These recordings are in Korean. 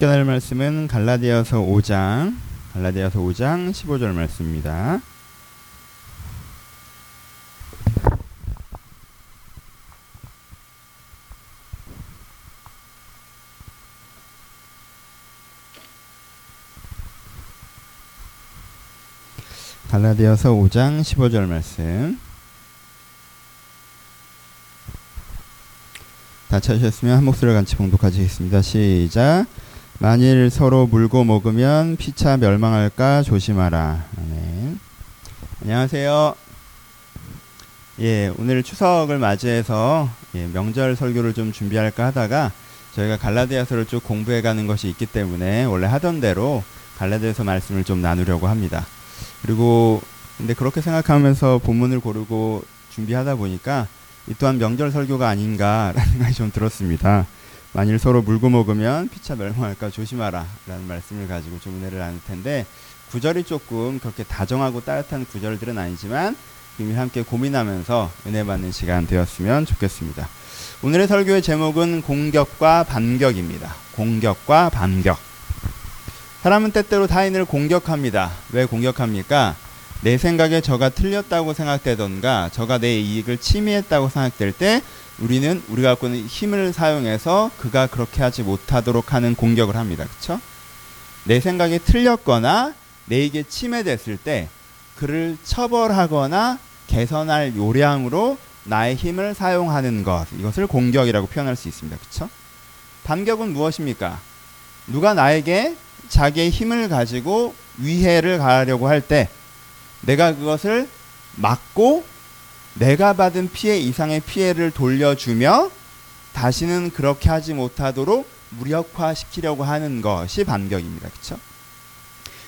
깨달을 말씀은 갈라디아서 5장 갈라디아서 5장 15절 말씀입니다. 갈라디아서 5장 15절 말씀 다 찾으셨으면 한 목소리를 같이 봉독하시겠습니다. 시작 만일 서로 물고 먹으면 피차 멸망할까 조심하라. 아멘. 안녕하세요. 예, 오늘 추석을 맞이해서 예, 명절 설교를 좀 준비할까 하다가 저희가 갈라디아서를 쭉 공부해 가는 것이 있기 때문에 원래 하던 대로 갈라디아서 말씀을 좀 나누려고 합니다. 그리고 근데 그렇게 생각하면서 본문을 고르고 준비하다 보니까 이 또한 명절 설교가 아닌가라는 생각이 좀 들었습니다. 만일 서로 물고 먹으면 피차 멸망할까 조심하라 라는 말씀을 가지고 좀 은혜를 나눌 텐데 구절이 조금 그렇게 다정하고 따뜻한 구절들은 아니지만 이미 함께 고민하면서 은혜 받는 시간 되었으면 좋겠습니다. 오늘의 설교의 제목은 공격과 반격입니다. 공격과 반격. 사람은 때때로 타인을 공격합니다. 왜 공격합니까? 내 생각에 저가 틀렸다고 생각되던가 저가 내 이익을 침해했다고 생각될 때 우리는 우리가 갖고 있는 힘을 사용해서 그가 그렇게 하지 못하도록 하는 공격을 합니다. 그렇죠? 내 생각이 틀렸거나 내에게 침해됐을 때 그를 처벌하거나 개선할 요량으로 나의 힘을 사용하는 것 이것을 공격이라고 표현할 수 있습니다. 그렇죠? 반격은 무엇입니까? 누가 나에게 자기의 힘을 가지고 위해를 가하려고 할 때 내가 그것을 막고 내가 받은 피해 이상의 피해를 돌려주며 다시는 그렇게 하지 못하도록 무력화시키려고 하는 것이 반격입니다. 그렇죠?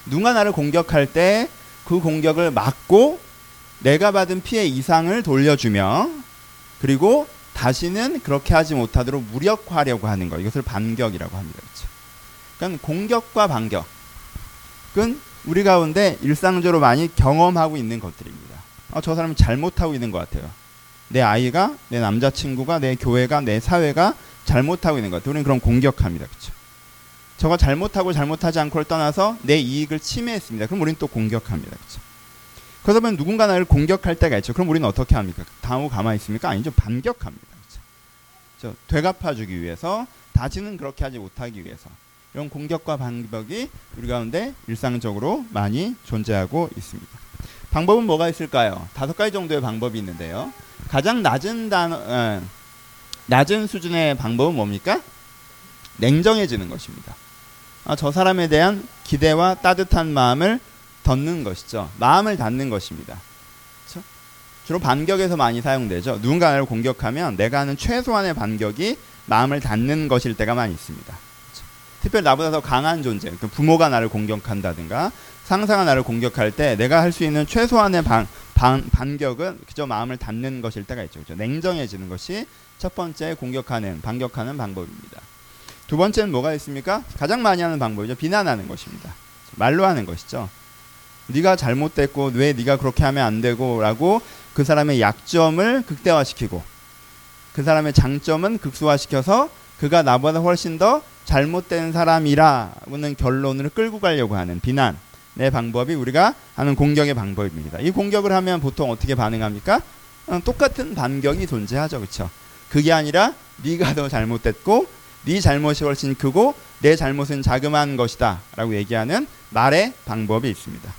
누가 나를 공격할 때 그 공격을 막고 내가 받은 피해 이상을 돌려주며 그리고 다시는 그렇게 하지 못하도록 무력화하려고 하는 것 이것을 반격이라고 합니다. 그렇죠? 그러니까 공격과 반격은 우리 가운데 일상적으로 많이 경험하고 있는 것들입니다. 아, 저 사람이 잘못하고 있는 것 같아요. 내 아이가, 내 남자친구가, 내 교회가, 내 사회가 잘못하고 있는 것 같아요. 우리는 그럼 공격합니다. 그렇죠? 저가 잘못하고 잘못하지 않고를 떠나서 내 이익을 침해했습니다. 그럼 우리는 또 공격합니다. 그렇죠? 그러다 보면 누군가 나를 공격할 때가 있죠. 그럼 우리는 어떻게 합니까? 당하고 가만히 있습니까? 아니죠. 반격합니다. 그렇죠? 되갚아주기 위해서 다시는 그렇게 하지 못하기 위해서 이런 공격과 반격이 우리 가운데 일상적으로 많이 존재하고 있습니다. 방법은 뭐가 있을까요? 다섯 가지 정도의 방법이 있는데요. 가장 낮은 단어, 어, 낮은 수준의 방법은 뭡니까? 냉정해지는 것입니다. 아, 저 사람에 대한 기대와 따뜻한 마음을 덮는 것이죠. 마음을 닫는 것입니다. 그렇죠? 주로 반격에서 많이 사용되죠. 누군가를 공격하면 내가 하는 최소한의 반격이 마음을 닫는 것일 때가 많이 있습니다. 특별히 나보다 더 강한 존재, 그 부모가 나를 공격한다든가 상사가 나를 공격할 때 내가 할 수 있는 최소한의 반, 반, 반격은 그저 마음을 닫는 것일 때가 있죠. 그렇죠? 냉정해지는 것이 첫 번째 공격하는, 반격하는 방법입니다. 두 번째는 뭐가 있습니까? 가장 많이 하는 방법이죠. 비난하는 것입니다. 말로 하는 것이죠. 네가 잘못됐고 왜 네가 그렇게 하면 안 되고라고 그 사람의 약점을 극대화시키고 그 사람의 장점은 극소화시켜서 그가 나보다 훨씬 더 잘못된 사람이라는 결론을 끌고 가려고 하는 비난의 방법이 우리가 하는 공격의 방법입니다. 이 공격을 하면 보통 어떻게 반응합니까? 어, 똑같은 반격이 존재하죠, 그렇죠? 그게 아니라 네가 더 잘못됐고 네 잘못이 훨씬 크고 내 잘못은 자그마한 것이다라고 얘기하는 말의 방법이 있습니다.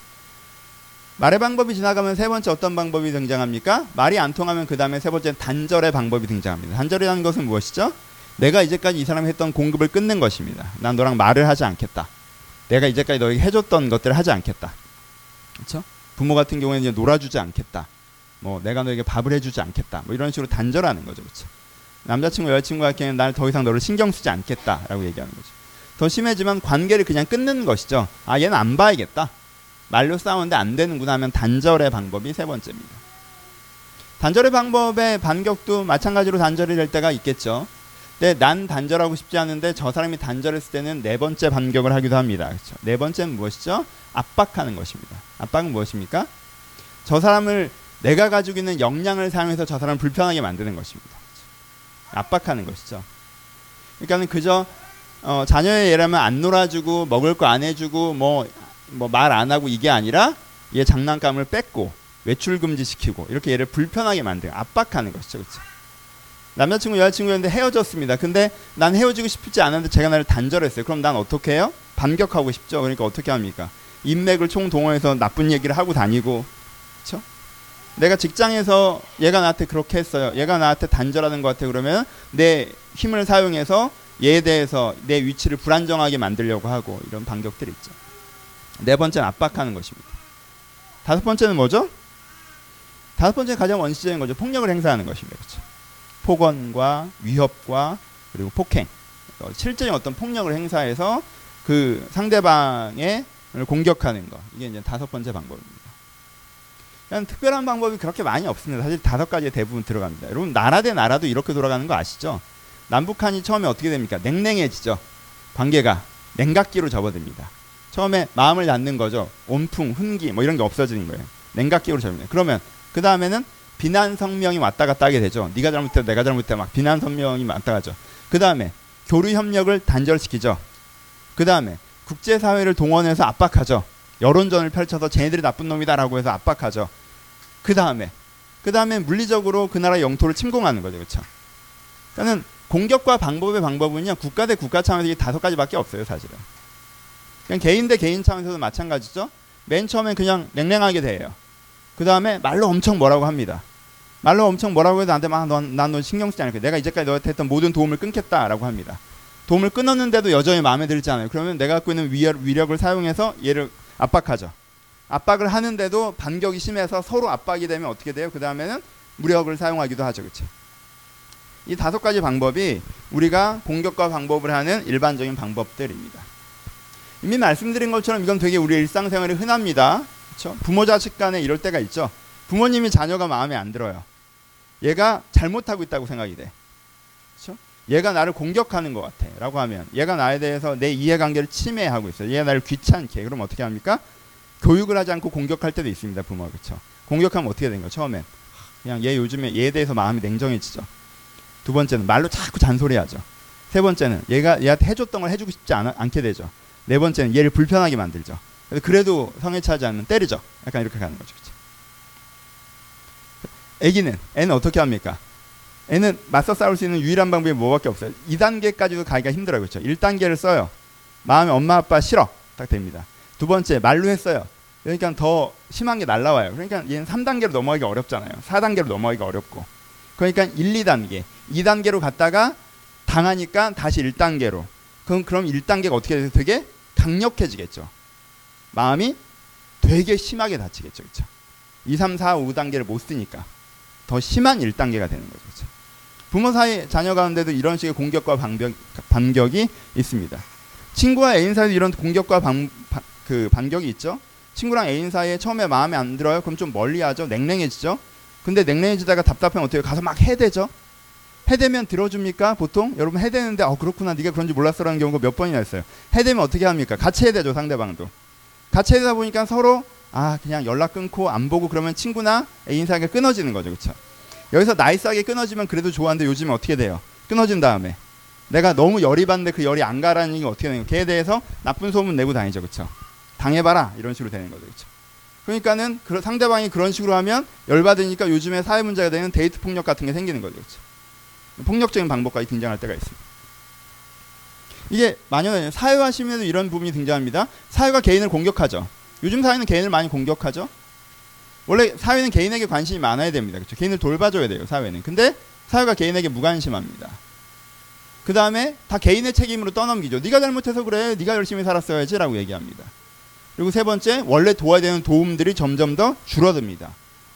말의 방법이 지나가면 세 번째 어떤 방법이 등장합니까? 말이 안 통하면 그 다음에 세 번째 단절의 방법이 등장합니다. 단절이라는 것은 무엇이죠? 내가 이제까지 이 사람이 했던 공급을 끊는 것입니다. 난 너랑 말을 하지 않겠다. 내가 이제까지 너에게 해줬던 것들을 하지 않겠다. 그렇죠? 부모 같은 경우에는 이제 놀아주지 않겠다. 뭐 내가 너에게 밥을 해주지 않겠다. 뭐 이런 식으로 단절하는 거죠, 그렇죠? 남자친구 여자친구 같은 경우는 나를 더 이상 너를 신경 쓰지 않겠다라고 얘기하는 거죠. 더 심해지면 관계를 그냥 끊는 것이죠. 아 얘는 안 봐야겠다. 말로 싸우는데 안 되는구나 하면 단절의 방법이 세 번째입니다. 단절의 방법의 반격도 마찬가지로 단절이 될 때가 있겠죠. 근데 난 단절하고 싶지 않은데 저 사람이 단절했을 때는 네 번째 반격을 하기도 합니다. 그렇죠? 네 번째는 무엇이죠? 압박하는 것입니다. 압박은 무엇입니까? 저 사람을 내가 가지고 있는 역량을 사용해서 저 사람을 불편하게 만드는 것입니다. 압박하는 것이죠. 그러니까는 그저 어, 자녀의 예라면 안 놀아주고 먹을 거 안 해주고 뭐 뭐 말 안 하고 이게 아니라 얘 장난감을 뺏고 외출 금지 시키고 이렇게 얘를 불편하게 만들고 압박하는 것이죠, 그렇죠? 남자친구 여자친구였는데 헤어졌습니다. 근데 난 헤어지고 싶지 않은데 제가 나를 단절했어요. 그럼 난 어떻게 해요? 반격하고 싶죠. 그러니까 어떻게 합니까? 인맥을 총동원해서 나쁜 얘기를 하고 다니고, 그렇죠? 내가 직장에서 얘가 나한테 그렇게 했어요. 얘가 나한테 단절하는 것 같아. 그러면 내 힘을 사용해서 얘에 대해서 내 위치를 불안정하게 만들려고 하고 이런 반격들이 있죠. 네 번째는 압박하는 것입니다. 다섯 번째는 뭐죠? 다섯 번째 가장 원시적인 거죠. 폭력을 행사하는 것입니다. 그렇죠? 폭언과 위협과 그리고 폭행, 어, 실제적인 어떤 폭력을 행사해서 그 상대방의 공격하는 거 이게 이제 다섯 번째 방법입니다. 그냥 특별한 방법이 그렇게 많이 없습니다. 사실 다섯 가지에 대부분 들어갑니다. 여러분 나라 대 나라도 이렇게 돌아가는 거 아시죠? 남북한이 처음에 어떻게 됩니까? 냉랭해지죠. 관계가 냉각기로 접어듭니다. 처음에 마음을 닫는 거죠. 온풍, 훈기 뭐 이런 게 없어지는 거예요. 냉각기로 접니다. 그러면 그 다음에는 비난 성명이 왔다 갔다 하게 되죠. 네가 잘못해, 내가 잘못해 막 비난 성명이 왔다 가죠. 그 다음에 교류 협력을 단절시키죠. 그 다음에 국제사회를 동원해서 압박하죠. 여론전을 펼쳐서 쟤네들이 나쁜 놈이다라고 해서 압박하죠. 그 다음에 그 다음에 물리적으로 그 나라 영토를 침공하는 거죠, 그렇죠? 그러니까는 공격과 방법의 방법은요 국가 대 국가 차원에서 이 다섯 가지밖에 없어요, 사실은. 그냥 개인 대 개인 차원에서도 마찬가지죠. 맨 처음엔 그냥 냉랭하게 대해요. 그 다음에 말로 엄청 뭐라고 합니다. 말로 엄청 뭐라고 해도 나한테 막난너 신경 쓰지 않을 거야. 내가 이제까지 너한테 했던 모든 도움을 끊겠다라고 합니다. 도움을 끊었는데도 여전히 마음에 들지 않아요. 그러면 내가 갖고 있는 위력, 위력 을 사용해서 얘를 압박하죠. 압박을 하는데도 반격이 심해서 서로 압박이 되면 어떻게 돼요? 그 다음에는 무력을 사용하기도 하죠. 그렇죠? 이 다섯 가지 방법이 우리가 공격과 방법을 하는 일반적인 방법들입니다. 이미 말씀드린 것처럼 이건 되게 우리 일상생활에 흔합니다. 그렇죠? 부모 자식 간에 이럴 때가 있죠. 부모님이 자녀가 마음에 안 들어요. 얘가 잘못하고 있다고 생각이 돼. 그렇죠? 얘가 나를 공격하는 것 같아. 라고 하면 얘가 나에 대해서 내 이해관계를 침해하고 있어요. 얘가 나를 귀찮게. 그럼 어떻게 합니까? 교육을 하지 않고 공격할 때도 있습니다. 부모가. 그렇죠? 공격하면 어떻게 되는 거예요? 처음엔. 그냥 얘 요즘에 얘에 대해서 마음이 냉정해지죠. 두 번째는 말로 자꾸 잔소리하죠. 세 번째는 얘가 얘한테 해줬던 걸 해주고 싶지 않, 않게 되죠. 네 번째는 얘를 불편하게 만들죠. 그래도 성에 차지 않으면 때리죠. 약간 이렇게 가는 거죠. 그렇죠? 애기는 애는 어떻게 합니까? 애는 맞서 싸울 수 있는 유일한 방법이 뭐밖에 없어요. 2단계까지도 가기가 힘들어요. 그렇죠? 1단계를 써요. 마음에 엄마 아빠 싫어. 딱 됩니다. 두 번째 말로 했어요. 그러니까 더 심한 게 날라와요. 그러니까 얘는 3단계로 넘어가기 어렵잖아요. 4단계로 넘어가기가 어렵고. 그러니까 1, 2단계, 2단계로 갔다가 당하니까 다시 1단계로. 그럼 그럼 1단계가 어떻게 돼서 되게 강력해지겠죠. 마음이 되게 심하게 다치겠죠. 그렇죠? 2, 3, 4, 5단계를 못 쓰니까 더 심한 1단계가 되는 거죠. 그렇죠? 부모 사이 자녀 가운데도 이런 식의 공격과 반격, 반격이 있습니다. 친구와 애인 사이도 이런 공격과 반, 반, 그 반격이 있죠. 친구랑 애인 사이에 처음에 마음에 안 들어요. 그럼 좀 멀리하죠. 냉랭해지죠. 근데 냉랭해지다가 답답하면 어떻게 가서 막 해대죠. 해대면 들어줍니까? 보통 여러분 해대는데 어 그렇구나 네가 그런지 몰랐어라는 경우가 몇 번이나 있어요. 해대면 어떻게 합니까? 같이 해대죠 상대방도. 같이 해대다 보니까 서로 아 그냥 연락 끊고 안 보고 그러면 친구나 애인 사이가 끊어지는 거죠, 그렇죠? 여기서 나이스하게 끊어지면 그래도 좋아하는데 요즘에 어떻게 돼요? 끊어진 다음에 내가 너무 열이 받는데 그 열이 안 가라는 게 어떻게 되는 거예요? 걔에 대해서 나쁜 소문 내고 다니죠, 그렇죠? 당해봐라 이런 식으로 되는 거죠, 그렇죠? 그러니까는 그 상대방이 그런 식으로 하면 열받으니까 요즘에 사회 문제가 되는 데이트 폭력 같은 게 생기는 거죠, 그렇죠? 폭력적인 방법까지 등장할 때가 있습니다. 이게 만연해 사회화 심에도 이런 부분이 등장합니다. 사회가 개인을 공격하죠. 요즘 사회는 개인을 많이 공격하죠. 원래 사회는 개인에게 관심이 많아야 됩니다. 그렇죠? 개인을 돌봐줘야 돼요. 사회는. 근데 사회가 개인에게 무관심합니다. 그 다음에 다 개인의 책임으로 떠넘기죠. 네가 잘못해서 그래. 네가 열심히 살았어야지라고 얘기합니다. 그리고 세 번째 원래 도와야 되는 도움들이 점점 더 줄어듭니다.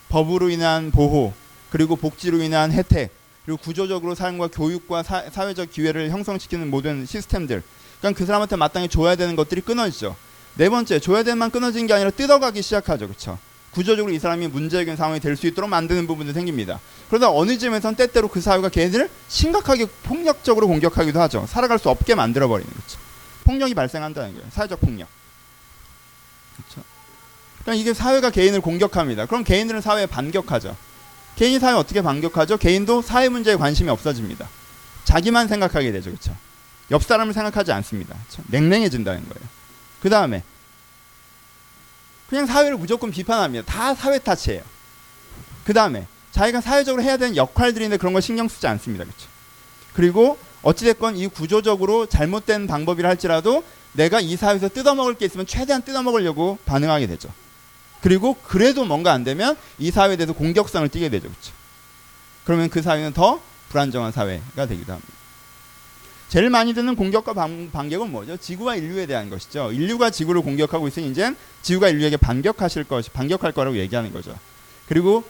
법으로 인한 보호 그리고 복지로 인한 혜택 그리고 구조적으로 삶과 교육과 사, 회적 기회를 형성시키는 모든 시스템들 그러니까 그 사람한테 마땅히 줘야 되는 것들이 끊어지죠. 네 번째 줘야 되는 만 끊어진 게 아니라 뜯어가기 시작하죠. 그렇죠? 구조적으로 이 사람이 문제적인 상황이 될 수 있도록 만드는 부분도 생깁니다. 그러다 어느 점에선 때때로 그 사회가 걔네들을 심각하게 폭력적으로 공격하기도 하죠. 살아갈 수 없게 만들어버리는 거죠. 폭력이 발생한다는 거예요. 사회적 폭력. 그렇죠? 그러니까 이게 사회가 개인을 공격합니다. 그럼 개인들은 사회에 반격하죠. 개인이 사회 어떻게 반격하죠? 개인도 사회 문제에 관심이 없어집니다. 자기만 생각하게 되죠. 그렇죠? 옆 사람을 생각하지 않습니다. 그쵸? 냉랭해진다는 거예요. 그 다음에 그냥 사회를 무조건 비판합니다. 다 사회 탓이에요. 그 다음에 자기가 사회적으로 해야 되는 역할들인데 그런 걸 신경 쓰지 않습니다. 그렇죠? 그리고 어찌됐건 이 구조적으로 잘못된 방법이라 할지라도 내가 이 사회에서 뜯어먹을 게 있으면 최대한 뜯어먹으려고 반응하게 되죠. 그리고 그래도 뭔가 안 되면 이 사회에 대해서 공격성을 띠게 되죠. 그렇죠? 그러면 그 사회는 더 불안정한 사회가 되기도 합니다. 제일 많이 듣는 공격과 반, 반격은 뭐죠? 지구와 인류에 대한 것이죠. 인류가 지구를 공격하고 있으니 이제 지구가 인류에게 반격하실 것, 반격할 거라고 얘기하는 거죠. 그리고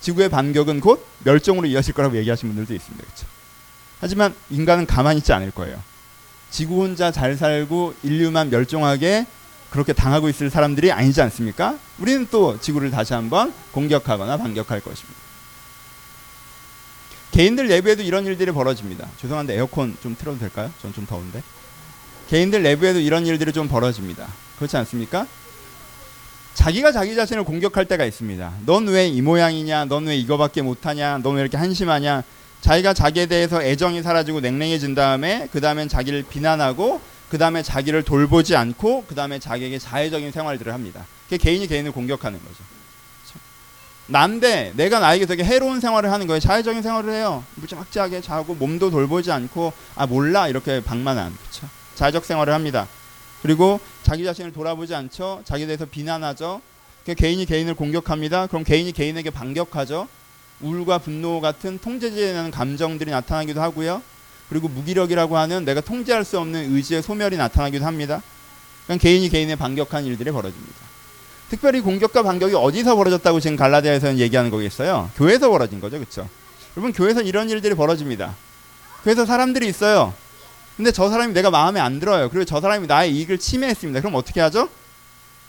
지구의 반격은 곧 멸종으로 이어질 거라고 얘기하시는 분들도 있습니다. 그렇죠? 하지만 인간은 가만히 있지 않을 거예요. 지구 혼자 잘 살고 인류만 멸종하게 그렇게 당하고 있을 사람들이 아니지 않습니까? 우리는 또 지구를 다시 한번 공격하거나 반격할 것입니다. 개인들 내부에도 이런 일들이 벌어집니다. 죄송한데 에어컨 좀 틀어도 될까요? 전 좀 더운데. 개인들 내부에도 이런 일들이 좀 벌어집니다. 그렇지 않습니까? 자기가 자기 자신을 공격할 때가 있습니다. 넌 왜 이 모양이냐? 넌 왜 이거밖에 못하냐? 넌 왜 이렇게 한심하냐? 자기가 자기에 대해서 애정이 사라지고 냉랭해진 다음에 그 다음엔 자기를 비난하고 그 다음에 자기를 돌보지 않고 그 다음에 자기에게 자해적인 생활들을 합니다. 그게 개인이 개인을 공격하는 거죠. 난데 내가 나에게 되게 해로운 생활을 하는 거예요. 자해적인 생활을 해요. 무지막지하게 자고 몸도 돌보지 않고 아 몰라 이렇게 방만한 그렇죠. 자해적 생활을 합니다. 그리고 자기 자신을 돌아보지 않죠. 자기에 대해서 비난하죠. 개인이 개인을 공격합니다. 그럼 개인이 개인에게 반격하죠. 우울과 분노 같은 통제되는 감정들이 나타나기도 하고요. 그리고 무기력이라고 하는 내가 통제할 수 없는 의지의 소멸이 나타나기도 합니다. 그러니까 개인이 개인에 반격한 일들이 벌어집니다. 특별히 공격과 반격이 어디서 벌어졌다고 지금 갈라디아에서는 얘기하는 거겠어요? 교회에서 벌어진 거죠, 그렇죠? 여러분 교회에서 이런 일들이 벌어집니다. 그래서 사람들이 있어요. 근데 저 사람이 내가 마음에 안 들어요. 그리고 저 사람이 나의 이익을 침해했습니다. 그럼 어떻게 하죠?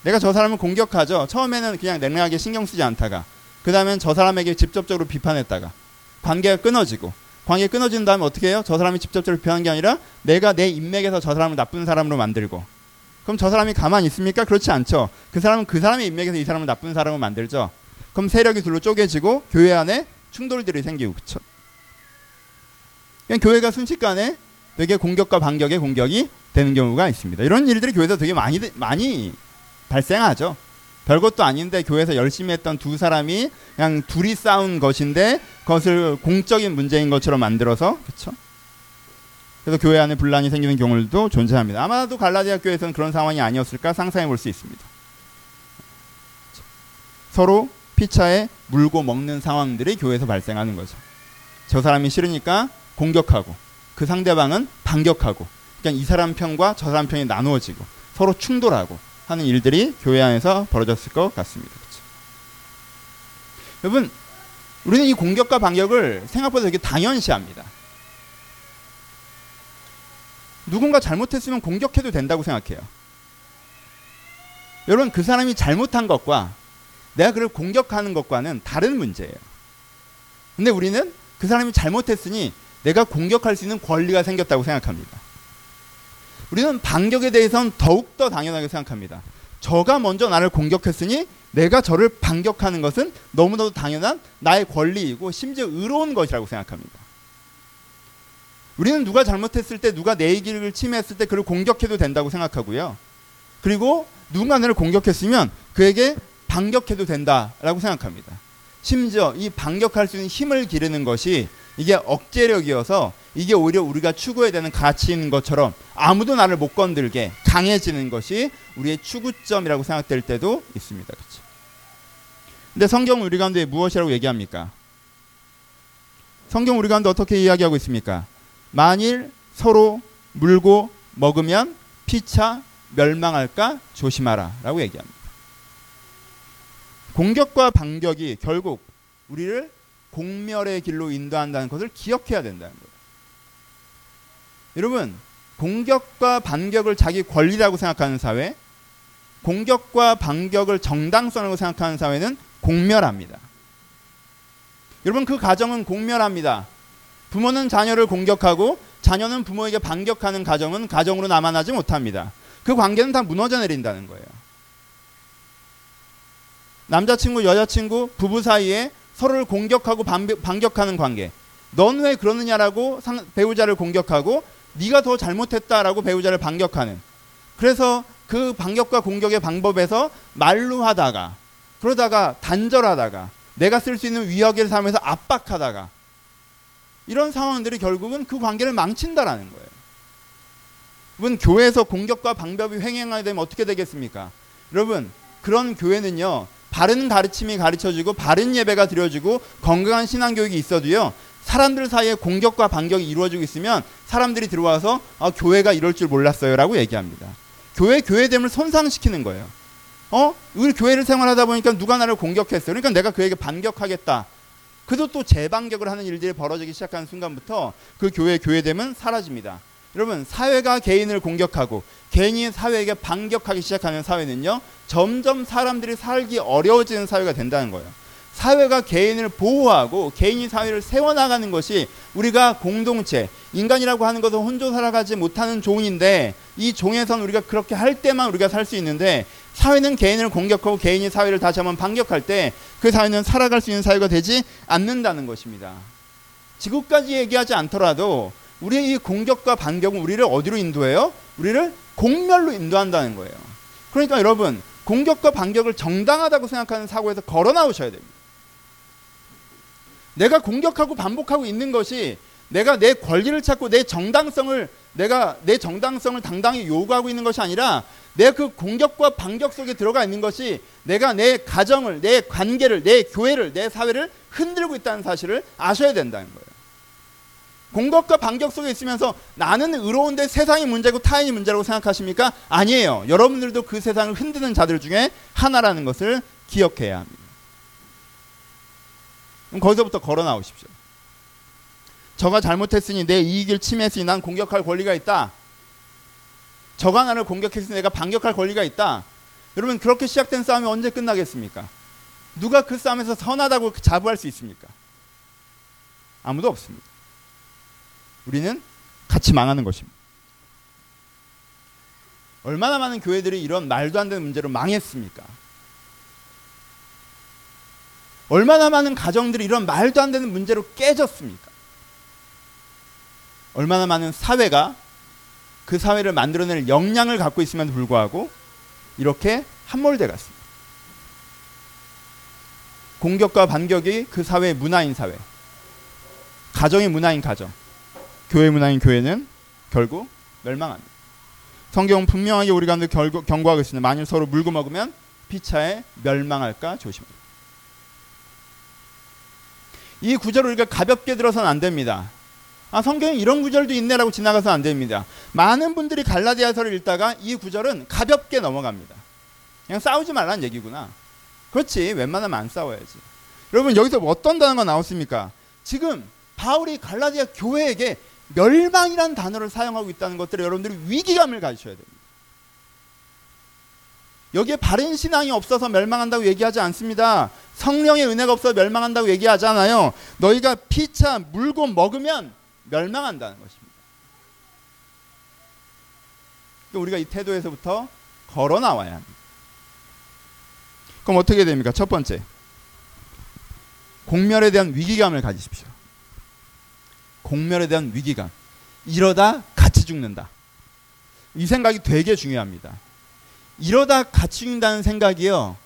내가 저 사람을 공격하죠. 처음에는 그냥 냉랭하게 신경 쓰지 않다가 그 다음엔 저 사람에게 직접적으로 비판했다가 관계가 끊어지고 관계 끊어진 다음에 어떻게 해요? 저 사람이 직접적으로 비판한 게 아니라 내가 내 인맥에서 저 사람을 나쁜 사람으로 만들고 그럼 저 사람이 가만히 있습니까? 그렇지 않죠. 그 사람은 그 사람의 인맥에서 이 사람을 나쁜 사람으로 만들죠. 그럼 세력이 둘로 쪼개지고 교회 안에 충돌들이 생기고 그렇죠. 그냥 교회가 순식간에 되게 공격과 반격의 공격이 되는 경우가 있습니다. 이런 일들이 교회에서 되게 많이 많이 발생하죠. 별것도 아닌데 교회에서 열심히 했던 두 사람이 그냥 둘이 싸운 것인데 그것을 공적인 문제인 것처럼 만들어서 그렇죠. 그래서 교회 안에 분란이 생기는 경우도 존재합니다. 아마도 갈라디아 교회에서는 그런 상황이 아니었을까 상상해 볼 수 있습니다. 서로 피차에 물고 먹는 상황들이 교회에서 발생하는 거죠. 저 사람이 싫으니까 공격하고 그 상대방은 반격하고 그러니까 이 사람 편과 저 사람 편이 나누어지고 서로 충돌하고 하는 일들이 교회 안에서 벌어졌을 것 같습니다. 그렇죠? 여러분, 우리는 이 공격과 반격을 생각보다 되게 당연시합니다. 누군가 잘못했으면 공격해도 된다고 생각해요. 여러분, 그 사람이 잘못한 것과 내가 그를 공격하는 것과는 다른 문제예요. 근데 우리는 그 사람이 잘못했으니 내가 공격할 수 있는 권리가 생겼다고 생각합니다. 우리는 반격에 대해서는 더욱더 당연하게 생각합니다. 저가 먼저 나를 공격했으니 내가 저를 반격하는 것은 너무나도 당연한 나의 권리이고 심지어 의로운 것이라고 생각합니다. 우리는 누가 잘못했을 때 누가 내 얘기를 침해했을 때 그를 공격해도 된다고 생각하고요. 그리고 누군가 나를 공격했으면 그에게 반격해도 된다라고 생각합니다. 심지어 이 반격할 수 있는 힘을 기르는 것이 이게 억제력이어서 이게 오히려 우리가 추구해야 되는 가치인 것처럼 아무도 나를 못 건들게 강해지는 것이 우리의 추구점이라고 생각될 때도 있습니다. 그렇죠? 근데 성경 우리 가운데 무엇이라고 얘기합니까? 성경 우리 가운데 어떻게 이야기하고 있습니까? 만일 서로 물고 먹으면 피차 멸망할까 조심하라 라고 얘기합니다. 공격과 반격이 결국 우리를 공멸의 길로 인도한다는 것을 기억해야 된다는 거예요. 여러분, 공격과 반격을 자기 권리라고 생각하는 사회, 공격과 반격을 정당성이라고 생각하는 사회는 공멸합니다. 여러분, 그 가정은 공멸합니다. 부모는 자녀를 공격하고 자녀는 부모에게 반격하는 가정은 가정으로 남아나지 못합니다. 그 관계는 다 무너져 내린다는 거예요. 남자친구, 여자친구, 부부 사이에 서로를 공격하고 반격하는 관계. 넌 왜 그러느냐라고 배우자를 공격하고 네가 더 잘못했다라고 배우자를 반격하는. 그래서 그 반격과 공격의 방법에서 말로 하다가 그러다가 단절하다가 내가 쓸 수 있는 위협을 삼아서 압박하다가 이런 상황들이 결국은 그 관계를 망친다라는 거예요. 여러분 교회에서 공격과 방법이 횡행하게 되면 어떻게 되겠습니까? 여러분 그런 교회는요 바른 가르침이 가르쳐지고 바른 예배가 드려지고 건강한 신앙 교육이 있어도요 사람들 사이에 공격과 반격이 이루어지고 있으면 사람들이 들어와서 아, 교회가 이럴 줄 몰랐어요라고 얘기합니다. 교회 교회됨을 손상시키는 거예요. 어? 우리 교회를 생활하다 보니까 누가 나를 공격했어요. 그러니까 내가 그에게 반격하겠다. 그도 또 재반격을 하는 일들이 벌어지기 시작하는 순간부터 그 교회 교회됨은 사라집니다. 여러분 사회가 개인을 공격하고 개인이 사회에게 반격하기 시작하는 사회는요 점점 사람들이 살기 어려워지는 사회가 된다는 거예요. 사회가 개인을 보호하고 개인이 사회를 세워나가는 것이 우리가 공동체 인간이라고 하는 것은 혼자 살아가지 못하는 종인데 이 종에선 우리가 그렇게 할 때만 우리가 살 수 있는데 사회는 개인을 공격하고 개인이 사회를 다시 한번 반격할 때 그 사회는 살아갈 수 있는 사회가 되지 않는다는 것입니다. 지구까지 얘기하지 않더라도 우리의 이 공격과 반격은 우리를 어디로 인도해요? 우리를 공멸로 인도한다는 거예요. 그러니까 여러분 공격과 반격을 정당하다고 생각하는 사고에서 걸어 나오셔야 됩니다. 내가 공격하고 반복하고 있는 것이 내가 내 권리를 찾고 내 정당성을 내가 내 정당성을 당당히 요구하고 있는 것이 아니라 내 그 공격과 반격 속에 들어가 있는 것이 내가 내 가정을 내 관계를 내 교회를 내 사회를 흔들고 있다는 사실을 아셔야 된다는 거예요. 공격과 반격 속에 있으면서 나는 의로운데 세상이 문제고 타인이 문제라고 생각하십니까? 아니에요. 여러분들도 그 세상을 흔드는 자들 중에 하나라는 것을 기억해야 합니다. 그럼 거기서부터 걸어 나오십시오. 저가 잘못했으니 내 이익을 침해했으니 난 공격할 권리가 있다. 저가 나를 공격했으니 내가 반격할 권리가 있다. 여러분 그렇게 시작된 싸움이 언제 끝나겠습니까? 누가 그 싸움에서 선하다고 자부할 수 있습니까? 아무도 없습니다. 우리는 같이 망하는 것입니다. 얼마나 많은 교회들이 이런 말도 안 되는 문제로 망했습니까? 얼마나 많은 가정들이 이런 말도 안 되는 문제로 깨졌습니까? 얼마나 많은 사회가 그 사회를 만들어낼 역량을 갖고 있음에도 불구하고 이렇게 함몰돼 갔습니다. 공격과 반격이 그 사회의 문화인 사회, 가정의 문화인 가정, 교회 문화인 교회는 결국 멸망합니다. 성경은 분명하게 우리 가운데 경고하고 있습니다. 만일 서로 물고 먹으면 피차에 멸망할까 조심하라. 이 구절을 우리가 가볍게 들어서는 안 됩니다. 아, 성경에 이런 구절도 있네라고 지나가서 안 됩니다. 많은 분들이 갈라디아서를 읽다가 이 구절은 가볍게 넘어갑니다. 그냥 싸우지 말라는 얘기구나. 그렇지. 웬만하면 안 싸워야지. 여러분 여기서 어떤 단어가 나왔습니까? 지금 바울이 갈라디아 교회에게 멸망이란 단어를 사용하고 있다는 것들을 여러분들이 위기감을 가지셔야 됩니다. 여기에 바른 신앙이 없어서 멸망한다고 얘기하지 않습니다. 성령의 은혜가 없어서 멸망한다고 얘기하잖아요. 너희가 피차 물고 먹으면 멸망한다는 것입니다. 우리가 이 태도에서부터 걸어 나와야 합니다. 그럼 어떻게 됩니까? 첫 번째. 공멸에 대한 위기감을 가지십시오. 공멸에 대한 위기감. 이러다 같이 죽는다. 이 생각이 되게 중요합니다. 이러다 같이 죽는다는 생각이요.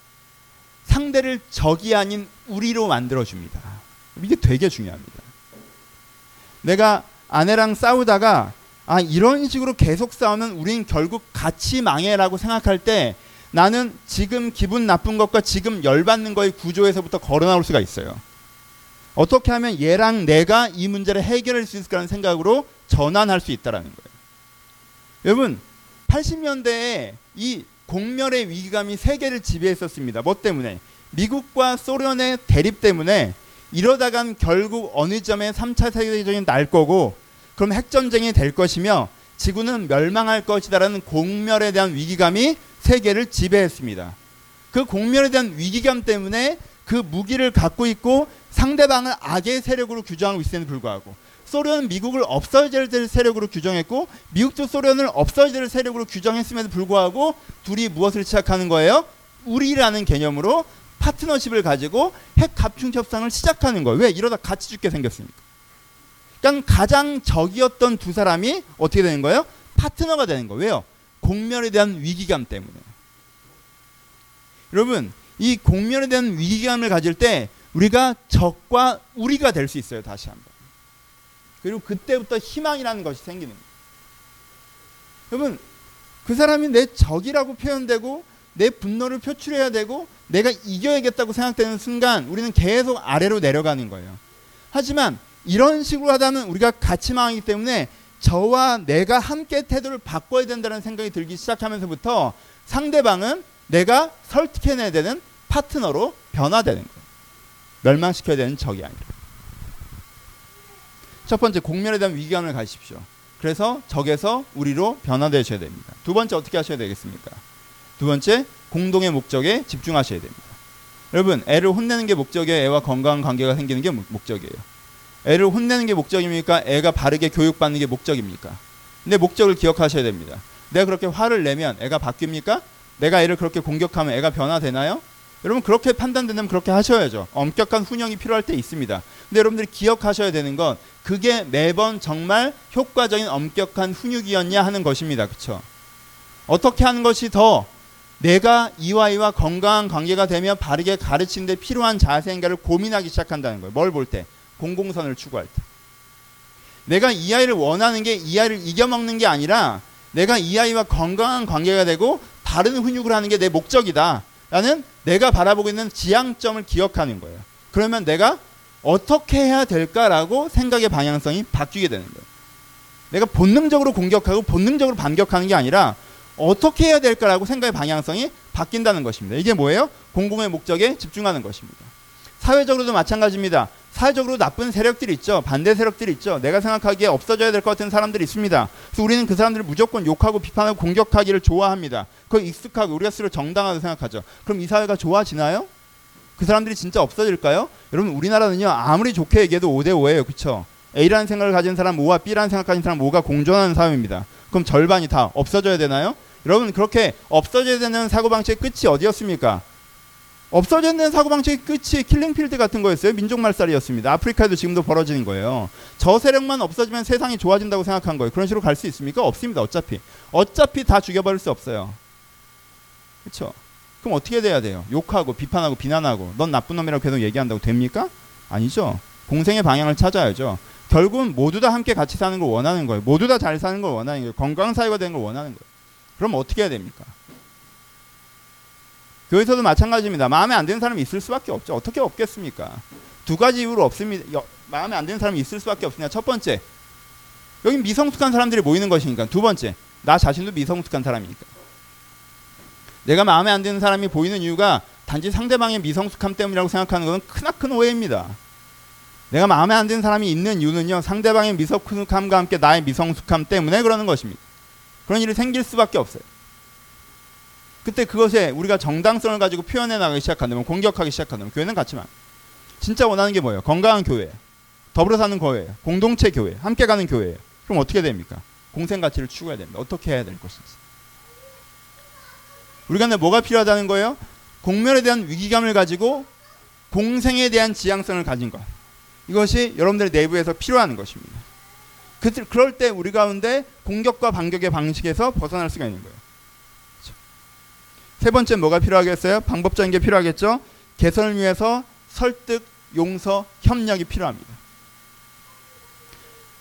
상대를 적이 아닌 우리로 만들어줍니다. 이게 되게 중요합니다. 내가 아내랑 싸우다가 아, 이런 식으로 계속 싸우면 우린 결국 같이 망해라고 생각할 때 나는 지금 기분 나쁜 것과 지금 열받는 거의 구조에서부터 걸어 나올 수가 있어요. 어떻게 하면 얘랑 내가 이 문제를 해결할 수 있을까라는 생각으로 전환할 수 있다라는 거예요. 여러분, 80년대에 이 공멸의 위기감이 세계를 지배했었습니다. 뭐 때문에? 미국과 소련의 대립 때문에 이러다간 결국 어느 점에 3차 세계대전이 날 거고 그럼 핵전쟁이 될 것이며 지구는 멸망할 것이다라는 공멸에 대한 위기감이 세계를 지배했습니다. 그 공멸에 대한 위기감 때문에 그 무기를 갖고 있고 상대방을 악의 세력으로 규정하고 있음에도 불구하고 소련은 미국을 없어져야 될 세력으로 규정했고 미국도 소련을 없어져야 될 세력으로 규정했음에도 불구하고 둘이 무엇을 시작하는 거예요? 우리라는 개념으로 파트너십을 가지고 핵 갑충 협상을 시작하는 거예요. 왜 이러다 같이 죽게 생겼습니까? 그러니까 가장 적이었던 두 사람이 어떻게 되는 거예요? 파트너가 되는 거예요. 왜요? 공멸에 대한 위기감 때문에. 여러분, 이 공멸에 대한 위기감을 가질 때 우리가 적과 우리가 될 수 있어요. 다시 한번. 그리고 그때부터 희망이라는 것이 생기는 거예요. 여러분, 그 사람이 내 적이라고 표현되고 내 분노를 표출해야 되고 내가 이겨야겠다고 생각되는 순간 우리는 계속 아래로 내려가는 거예요. 하지만 이런 식으로 하다면 우리가 같이 망하기 때문에 저와 내가 함께 태도를 바꿔야 된다는 생각이 들기 시작하면서부터 상대방은 내가 설득해내야 되는 파트너로 변화되는 거예요. 멸망시켜야 되는 적이 아니라. 첫 번째 공멸에 대한 위기감을 가십시오. 그래서 적에서 우리로 변화되셔야 됩니다. 두 번째 어떻게 하셔야 되겠습니까? 두 번째 공동의 목적에 집중하셔야 됩니다. 여러분 애를 혼내는 게 목적이에요. 애와 건강한 관계가 생기는 게 목적이에요. 애를 혼내는 게 목적입니까? 애가 바르게 교육받는 게 목적입니까? 내 목적을 기억하셔야 됩니다. 내가 그렇게 화를 내면 애가 바뀝니까? 내가 애를 그렇게 공격하면 애가 변화되나요? 여러분 그렇게 판단된다면 그렇게 하셔야죠. 엄격한 훈영이 필요할 때 있습니다. 근데 여러분들이 기억하셔야 되는 건 그게 매번 정말 효과적인 엄격한 훈육이었냐 하는 것입니다. 그렇죠? 어떻게 하는 것이 더 내가 이와 이와 건강한 관계가 되며 바르게 가르치는 데 필요한 자세인가를 고민하기 시작한다는 거예요. 뭘 볼 때? 공공선을 추구할 때. 내가 이 아이를 원하는 게 이 아이를 이겨먹는 게 아니라 내가 이 아이와 건강한 관계가 되고 바른 훈육을 하는 게 내 목적이다. 라는 내가 바라보고 있는 지향점을 기억하는 거예요. 그러면 내가 어떻게 해야 될까라고 생각의 방향성이 바뀌게 되는 거예요. 내가 본능적으로 공격하고 본능적으로 반격하는 게 아니라 어떻게 해야 될까라고 생각의 방향성이 바뀐다는 것입니다. 이게 뭐예요? 공공의 목적에 집중하는 것입니다. 사회적으로도 마찬가지입니다. 사회적으로 나쁜 세력들이 있죠. 반대 세력들이 있죠. 내가 생각하기에 없어져야 될 것 같은 사람들이 있습니다. 그래서 우리는 그 사람들을 무조건 욕하고 비판하고 공격하기를 좋아합니다. 그거 익숙하고 우리가 스스로 정당하다고 생각하죠. 그럼 이 사회가 좋아지나요? 그 사람들이 진짜 없어질까요? 여러분 우리나라는요 아무리 좋게 얘기해도 5대 5예요. 그렇죠? A라는 생각을 가진 사람 5와 B라는 생각 가진 사람 5가 공존하는 사회입니다. 그럼 절반이 다 없어져야 되나요? 여러분 그렇게 없어져야 되는 사고방식의 끝이 어디였습니까? 없어져야 되는 사고방식의 끝이 킬링필드 같은 거였어요. 민족말살이었습니다. 아프리카에도 지금도 벌어지는 거예요. 저 세력만 없어지면 세상이 좋아진다고 생각한 거예요. 그런 식으로 갈 수 있습니까? 없습니다. 어차피. 어차피 다 죽여버릴 수 없어요. 그렇죠? 그럼 어떻게 돼야 돼요? 욕하고 비판하고 비난하고 넌 나쁜 놈이라고 계속 얘기한다고 됩니까? 아니죠. 공생의 방향을 찾아야죠. 결국은 모두 다 함께 같이 사는 걸 원하는 거예요. 모두 다 잘 사는 걸 원하는 거예요. 건강 사회가 되는 걸 원하는 거예요. 그럼 어떻게 해야 됩니까? 교회에서도 마찬가지입니다. 마음에 안 드는 사람이 있을 수밖에 없죠. 어떻게 없겠습니까? 두 가지 이유로 없습니다. 여, 마음에 안 드는 사람이 있을 수밖에 없습니다. 첫 번째, 여기 미성숙한 사람들이 모이는 것이니까. 두 번째, 나 자신도 미성숙한 사람이니까. 내가 마음에 안 드는 사람이 보이는 이유가 단지 상대방의 미성숙함 때문이라고 생각하는 것은 크나큰 오해입니다. 내가 마음에 안 드는 사람이 있는 이유는요, 상대방의 미성숙함과 함께 나의 미성숙함 때문에 그러는 것입니다. 그런 일이 생길 수밖에 없어요. 그때 그것에 우리가 정당성을 가지고 표현해 나가기 시작한다면 공격하기 시작한다면 교회는 같지만 진짜 원하는 게 뭐예요? 건강한 교회, 더불어 사는 교회, 공동체 교회, 함께 가는 교회. 그럼 어떻게 됩니까? 공생 가치를 추구해야 됩니다. 어떻게 해야 될 것인지. 우리가 근 뭐가 필요하다는 거예요? 공멸에 대한 위기감을 가지고 공생에 대한 지향성을 가진 것. 이것이 여러분들의 내부에서 필요한 것입니다. 그, 그럴 때 우리 가운데 공격과 반격의 방식에서 벗어날 수가 있는 거예요. 세 번째 뭐가 필요하겠어요? 방법적인 게 필요하겠죠? 개선을 위해서 설득, 용서, 협력이 필요합니다.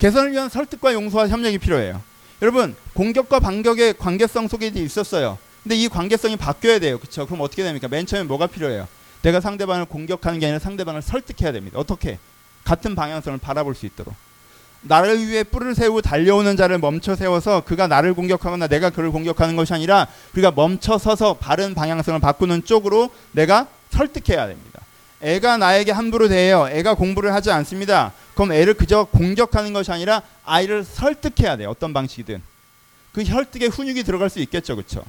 개선을 위한 설득과 용서와 협력이 필요해요. 여러분, 공격과 반격의 관계성 속에 있었어요. 근데 이 관계성이 바뀌어야 돼요. 그렇죠? 그럼 어떻게 됩니까? 맨 처음에 뭐가 필요해요? 내가 상대방을 공격하는 게 아니라 상대방을 설득해야 됩니다. 어떻게? 같은 방향성을 바라볼 수 있도록. 나를 위해 뿔을 세우고 달려오는 자를 멈춰 세워서 그가 나를 공격하거나 내가 그를 공격하는 것이 아니라 우리가 멈춰 서서 바른 방향성을 바꾸는 쪽으로 내가 설득해야 됩니다. 애가 나에게 함부로 대해요. 애가 공부를 하지 않습니다. 그럼 애를 그저 공격하는 것이 아니라 아이를 설득해야 돼요. 어떤 방식이든. 그 설득에 훈육이 들어갈 수 있겠죠. 그렇죠?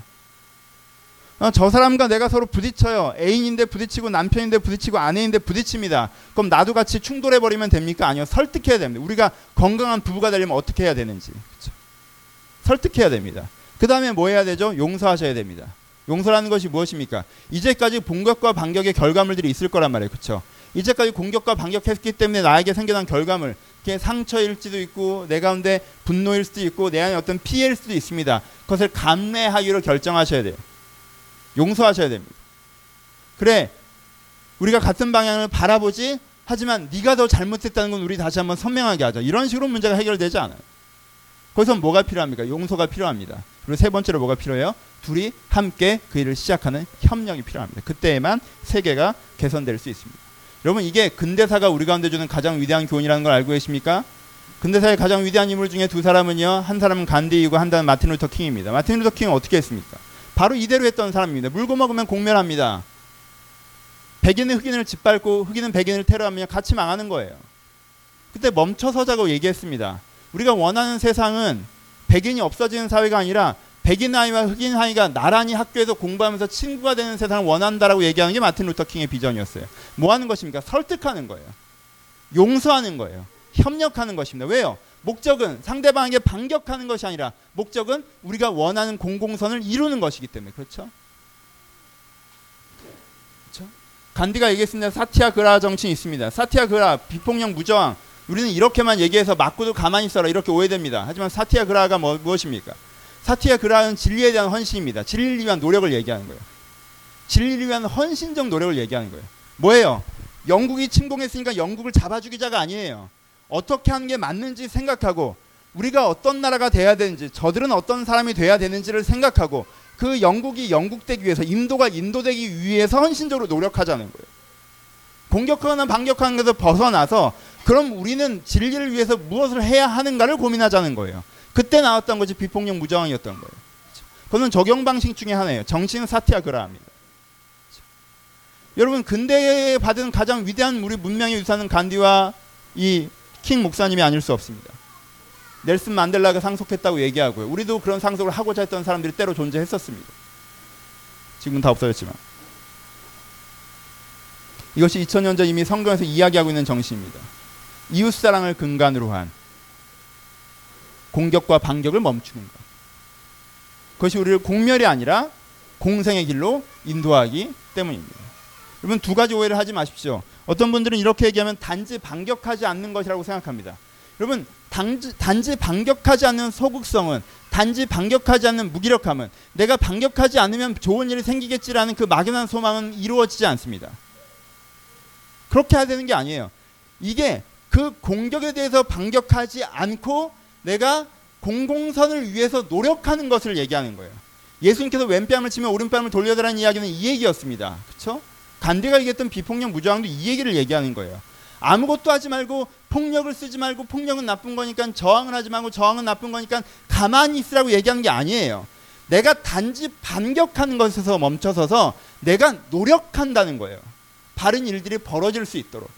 어, 저 사람과 내가 서로 부딪혀요. 애인인데 부딪히고 남편인데 부딪히고 아내인데 부딪힙니다. 그럼 나도 같이 충돌해 버리면 됩니까? 아니요. 설득해야 됩니다. 우리가 건강한 부부가 되려면 어떻게 해야 되는지. 그렇죠? 설득해야 됩니다. 그 다음에 뭐 해야 되죠? 용서하셔야 됩니다. 용서라는 것이 무엇입니까? 이제까지 공격과 반격의 결과물들이 있을 거란 말이에요. 그렇죠? 이제까지 공격과 반격했기 때문에 나에게 생겨난 결과물 그게 상처일지도 있고 내 가운데 분노일 수도 있고 내 안에 어떤 피해일 수도 있습니다. 그것을 감내하기로 결정하셔야 돼요. 용서하셔야 됩니다. 그래 우리가 같은 방향을 바라보지 하지만 네가 더 잘못했다는 건 우리 다시 한번 선명하게 하자. 이런 식으로 문제가 해결되지 않아요. 거기서 뭐가 필요합니까? 용서가 필요합니다. 그리고 세 번째로 뭐가 필요해요? 둘이 함께 그 일을 시작하는 협력이 필요합니다. 그때에만 세계가 개선될 수 있습니다. 여러분 이게 근대사가 우리 가운데 주는 가장 위대한 교훈이라는 걸 알고 계십니까? 근대사의 가장 위대한 인물 중에 두 사람은요. 한 사람은 간디이고 한 사람은 마틴 루터 킹입니다. 마틴 루터 킹은 어떻게 했습니까? 바로 이대로 했던 사람입니다. 물고 먹으면 공멸합니다. 백인은 흑인을 짓밟고 흑인은 백인을 테러하면 같이 망하는 거예요. 그때 멈춰서자고 얘기했습니다. 우리가 원하는 세상은 백인이 없어지는 사회가 아니라 백인 아이와 흑인 아이가 나란히 학교에서 공부하면서 친구가 되는 세상을 원한다라고 얘기하는 게 마틴 루터 킹의 비전이었어요. 뭐 하는 것입니까? 설득하는 거예요. 용서하는 거예요. 협력하는 것입니다. 왜요? 목적은 상대방에게 반격하는 것이 아니라 목적은 우리가 원하는 공공선을 이루는 것이기 때문에 그렇죠? 그렇죠? 간디가 얘기했습니다. 사티아 그라 정신이 있습니다. 사티아 그라 비폭력 무저항 우리는 이렇게만 얘기해서 맞고도 가만히 있어라 이렇게 오해됩니다. 하지만 사티아 그라가 뭐, 무엇입니까? 사티아 그라는 진리에 대한 헌신입니다. 진리를 위한 노력을 얘기하는 거예요. 진리를 위한 헌신적 노력을 얘기하는 거예요. 뭐예요? 영국이 침공했으니까 영국을 잡아 죽이자가 아니에요. 어떻게 하는 게 맞는지 생각하고 우리가 어떤 나라가 돼야 되는지 저들은 어떤 사람이 돼야 되는지를 생각하고 그 영국이 영국되기 위해서 인도가 인도되기 위해서 헌신적으로 노력하자는 거예요. 공격하거나 반격하는 것에서 벗어나서 그럼 우리는 진리를 위해서 무엇을 해야 하는가를 고민하자는 거예요. 그때 나왔던 것이 비폭력 무저항이었던 거예요. 그거는 적용 방식 중에 하나예요. 정신 사티아 그라합니다. 여러분 근대에 받은 가장 위대한 우리 문명의 유산은 간디와 이 킹 목사님이 아닐 수 없습니다. 넬슨 만델라가 상속했다고 얘기하고요. 우리도 그런 상속을 하고자 했던 사람들이 때로 존재했었습니다. 지금은 다 없어졌지만. 이것이 2000년 전 이미 성경에서 이야기하고 있는 정신입니다. 이웃 사랑을 근간으로 한 공격과 반격을 멈추는 것. 그것이 우리를 공멸이 아니라 공생의 길로 인도하기 때문입니다. 여러분 두 가지 오해를 하지 마십시오. 어떤 분들은 이렇게 얘기하면 단지 반격하지 않는 것이라고 생각합니다. 여러분 단지, 단지 반격하지 않는 소극성은 단지 반격하지 않는 무기력함은 내가 반격하지 않으면 좋은 일이 생기겠지라는 그 막연한 소망은 이루어지지 않습니다. 그렇게 해야 되는 게 아니에요. 이게 그 공격에 대해서 반격하지 않고 내가 공공선을 위해서 노력하는 것을 얘기하는 거예요. 예수님께서 왼뺨을 치면 오른뺨을 돌려달라는 이야기는 이 얘기였습니다. 그렇죠? 간디가 얘기했던 비폭력 무저항도 이 얘기를 얘기하는 거예요. 아무것도 하지 말고 폭력을 쓰지 말고 폭력은 나쁜 거니까 저항을 하지 말고 저항은 나쁜 거니까 가만히 있으라고 얘기하는 게 아니에요. 내가 단지 반격하는 것에서 멈춰서서 내가 노력한다는 거예요. 바른 일들이 벌어질 수 있도록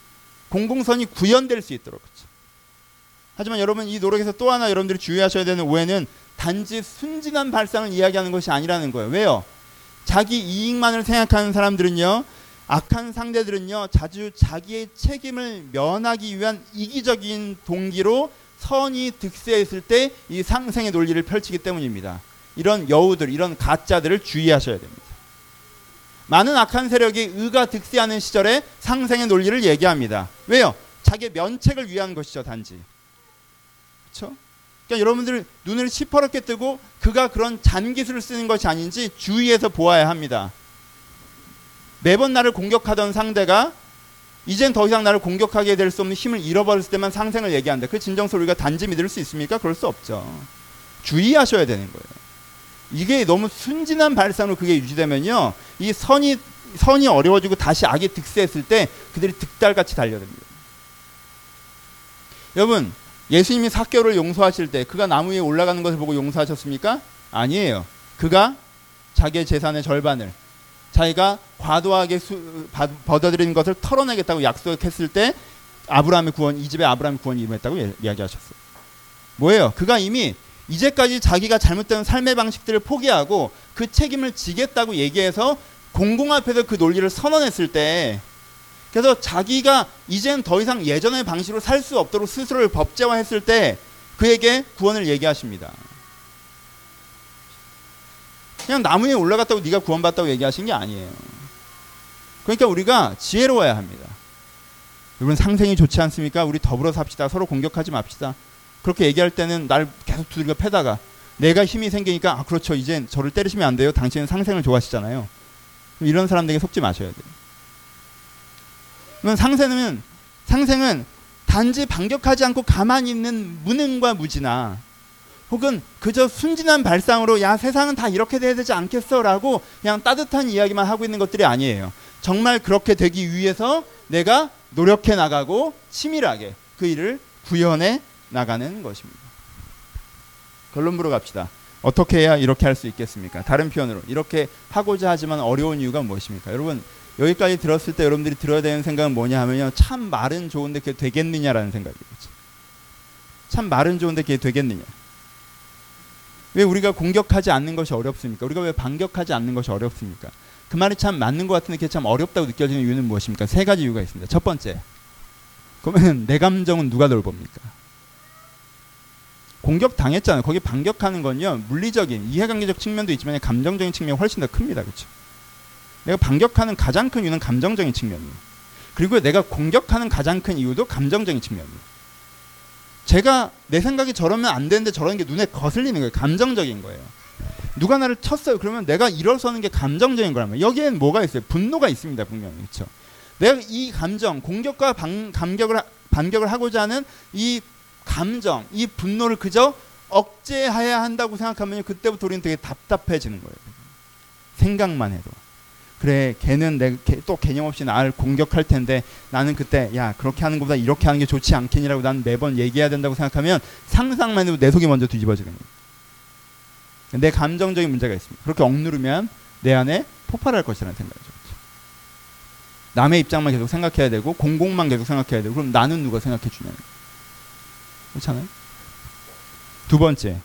공공선이 구현될 수 있도록 그렇죠. 하지만 여러분 이 노력에서 또 하나 여러분들이 주의하셔야 되는 오해는 단지 순진한 발상을 이야기하는 것이 아니라는 거예요. 왜요? 자기 이익만을 생각하는 사람들은요. 악한 상대들은요. 자주 자기의 책임을 면하기 위한 이기적인 동기로 선이 득세했을 때 이 상생의 논리를 펼치기 때문입니다. 이런 여우들, 이런 가짜들을 주의하셔야 됩니다. 많은 악한 세력이 의가 득세하는 시절에 상생의 논리를 얘기합니다. 왜요? 자기 면책을 위한 것이죠, 단지. 그렇죠? 그러니까 여러분들 눈을 시퍼렇게 뜨고 그가 그런 잔기술을 쓰는 것이 아닌지 주의해서 보아야 합니다. 매번 나를 공격하던 상대가 이젠 더 이상 나를 공격하게 될 수 없는 힘을 잃어버렸을 때만 상생을 얘기한다. 그 진정서 우리가 단지 믿을 수 있습니까? 그럴 수 없죠. 주의하셔야 되는 거예요. 이게 너무 순진한 발상으로 그게 유지되면요. 이 선이 선이 어려워지고 다시 악이 득세했을 때 그들이 득달같이 달려듭니다. 여러분, 예수님이 사개를 용서하실 때 그가 나무 위에 올라가는 것을 보고 용서하셨습니까? 아니에요. 그가 자기의 재산의 절반을 자기가 과도하게 수, 받아들인 것을 털어내겠다고 약속했을 때 아브라함의 구원, 이 집에 아브라함의 구원이 임했다고 이야기하셨어요. 뭐예요? 그가 이미 이제까지 자기가 잘못된 삶의 방식들을 포기하고 그 책임을 지겠다고 얘기해서 공공 앞에서 그 논리를 선언했을 때 그래서 자기가 이젠 더 이상 예전의 방식으로 살 수 없도록 스스로를 법제화했을 때 그에게 구원을 얘기하십니다. 그냥 나무 위에 올라갔다고 네가 구원받다고 얘기하신 게 아니에요. 그러니까 우리가 지혜로워야 합니다. 여러분 상생이 좋지 않습니까? 우리 더불어 삽시다. 서로 공격하지 맙시다. 그렇게 얘기할 때는 날 계속 두들겨 패다가 내가 힘이 생기니까 아 그렇죠. 이젠 저를 때리시면 안 돼요. 당신은 상생을 좋아하시잖아요. 이런 사람들에게 속지 마셔야 돼요. 그러면 상생은 상생은 단지 반격하지 않고 가만히 있는 무능과 무지나 혹은 그저 순진한 발상으로 야 세상은 다 이렇게 돼야 되지 않겠어라고 그냥 따뜻한 이야기만 하고 있는 것들이 아니에요. 정말 그렇게 되기 위해서 내가 노력해 나가고 치밀하게 그 일을 구현해 나가는 것입니다. 결론부로 갑시다. 어떻게 해야 이렇게 할 수 있겠습니까? 다른 표현으로 이렇게 하고자 하지만 어려운 이유가 무엇입니까? 여러분 여기까지 들었을 때 여러분들이 들어야 되는 생각은 뭐냐 하면요. 참 말은 좋은데 그게 되겠느냐라는 생각이겠죠. 참 말은 좋은데 그게 되겠느냐. 왜 우리가 공격하지 않는 것이 어렵습니까? 우리가 왜 반격하지 않는 것이 어렵습니까? 그 말이 참 맞는 것 같은데 그게 참 어렵다고 느껴지는 이유는 무엇입니까? 세 가지 이유가 있습니다. 첫 번째, 그러면 내 감정은 누가 돌봅니까? 공격 당했잖아요. 거기 반격하는 건요 물리적인 이해관계적 측면도 있지만 감정적인 측면이 훨씬 더 큽니다. 그렇죠? 내가 반격하는 가장 큰 이유는 감정적인 측면이에요. 그리고 내가 공격하는 가장 큰 이유도 감정적인 측면이에요. 제가 내 생각이 저러면 안 되는데 저러는 게 눈에 거슬리는 거예요. 감정적인 거예요. 누가 나를 쳤어요. 그러면 내가 일어서는 게 감정적인 거라면 여기엔 뭐가 있어요? 분노가 있습니다. 분명히 그렇죠. 내가 이 감정 공격과 반, 감격을 반격을 하고자 하는 이 감정, 이 분노를 그저 억제해야 한다고 생각하면 그때부터 우리는 되게 답답해지는 거예요. 생각만 해도. 그래, 걔는 내, 걔, 또 개념 없이 나를 공격할 텐데 나는 그때 야 그렇게 하는 것보다 이렇게 하는 게 좋지 않겠니라고 난 매번 얘기해야 된다고 생각하면 상상만 해도 내 속이 먼저 뒤집어지는 거예요. 내 감정적인 문제가 있습니다. 그렇게 억누르면 내 안에 폭발할 것이라는 생각이죠. 남의 입장만 계속 생각해야 되고 공공만 계속 생각해야 되고 그럼 나는 누가 생각해 주냐는 그렇잖아요. 두 번째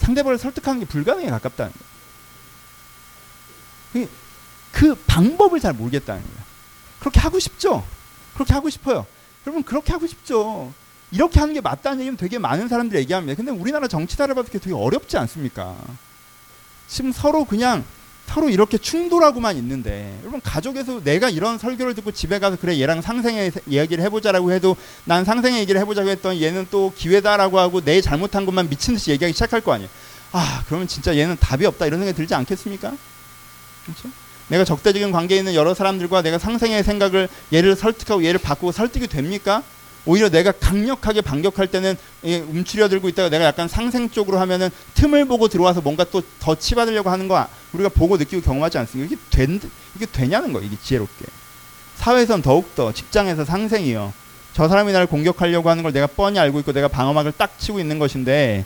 상대방을 설득하는 게 불가능에 가깝다는 거예요. 그 방법을 잘 모르겠다는 거예요. 그렇게 하고 싶죠. 그렇게 하고 싶어요. 여러분 그렇게 하고 싶죠. 이렇게 하는 게 맞다는 얘기는 되게 많은 사람들이 얘기합니다. 근데 우리나라 정치사를 봐도 되게 어렵지 않습니까? 지금 서로 그냥 서로 이렇게 충돌하고만 있는데 여러분 가족에서 내가 이런 설교를 듣고 집에 가서 그래 얘랑 상생의 이야기를 해보자라고 해도 난 상생의 얘기를 해보자고 했더니 얘는 또 기회다라고 하고 내 잘못한 것만 미친 듯이 얘기하기 시작할 거 아니에요. 아 그러면 진짜 얘는 답이 없다 이런 생각이 들지 않겠습니까? 그렇죠? 내가 적대적인 관계에 있는 여러 사람들과 내가 상생의 생각을 얘를 설득하고 얘를 바꾸고 설득이 됩니까? 오히려 내가 강력하게 반격할 때는 움츠려들고 있다가 내가 약간 상생 쪽으로 하면은 틈을 보고 들어와서 뭔가 또 더 치받으려고 하는 거 우리가 보고 느끼고 경험하지 않습니까? 이게 된 이게 되냐는 거 이게 지혜롭게. 사회에선 더욱 더 직장에서 상생이요. 저 사람이 나를 공격하려고 하는 걸 내가 뻔히 알고 있고 내가 방어막을 딱 치고 있는 것인데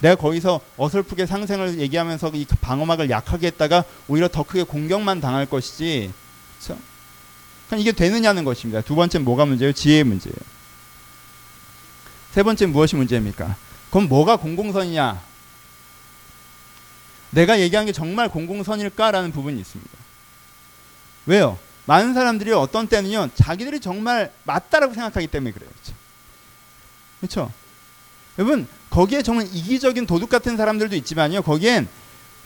내가 거기서 어설프게 상생을 얘기하면서 이 방어막을 약하게 했다가 오히려 더 크게 공격만 당할 것이지. 그렇죠? 그러니까 이게 되느냐는 것입니다. 두 번째는 뭐가 문제예요? 지혜의 문제예요. 세 번째 무엇이 문제입니까? 그럼 뭐가 공공선이냐? 내가 얘기한 게 정말 공공선일까라는 부분이 있습니다. 왜요? 많은 사람들이 어떤 때는요, 자기들이 정말 맞다라고 생각하기 때문에 그래요. 그렇죠? 그렇죠? 여러분, 거기에 정말 이기적인 도둑 같은 사람들도 있지만요, 거기엔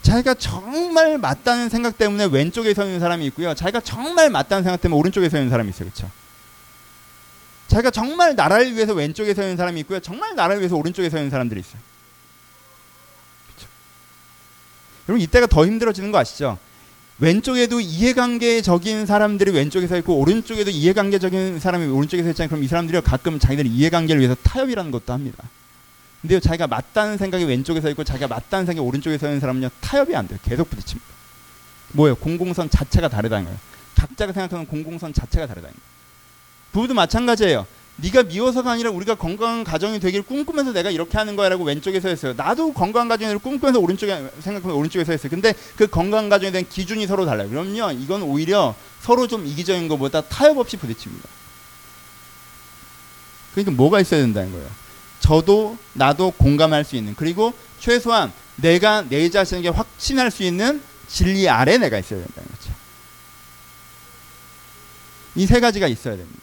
자기가 정말 맞다는 생각 때문에 왼쪽에 서 있는 사람이 있고요, 자기가 정말 맞다는 생각 때문에 오른쪽에 서 있는 사람이 있어요. 그렇죠? 자기가 정말 나라를 위해서 왼쪽에 서 있는 사람이 있고요. 정말 나라를 위해서 오른쪽에 서 있는 사람들이 있어요. 그렇죠? 여러분 이때가 더 힘들어지는 거 아시죠? 왼쪽에도 이해관계적인 사람들이 왼쪽에 서 있고 오른쪽에도 이해관계적인 사람이 오른쪽에 서 있잖아요. 그럼 이 사람들이 가끔 자기들 이해관계를 위해서 타협이라는 것도 합니다. 근데요, 자기가 맞다는 생각이 왼쪽에 서 있고 자기가 맞다는 생각이 오른쪽에 서 있는 사람은요, 타협이 안 돼요. 계속 부딪힙니다. 뭐예요? 공공선 자체가 다르다는 거예요. 각자가 생각하는 공공선 자체가 다르다는 거예요. 부부도 마찬가지예요. 네가 미워서가 아니라 우리가 건강한 가정이 되길 꿈꾸면서 내가 이렇게 하는 거야라고 왼쪽에서 했어요. 나도 건강한 가정을 꿈꾸면서 오른쪽에 생각하면 오른쪽에서 했어요. 근데 그 건강한 가정에 대한 기준이 서로 달라요. 그럼요, 이건 오히려 서로 좀 이기적인 것보다 타협 없이 부딪힙니다. 그러니까 뭐가 있어야 된다는 거예요. 저도 나도 공감할 수 있는 그리고 최소한 내가 내 자신에게 확신할 수 있는 진리 아래 내가 있어야 된다는 거죠. 이 세 가지가 있어야 됩니다.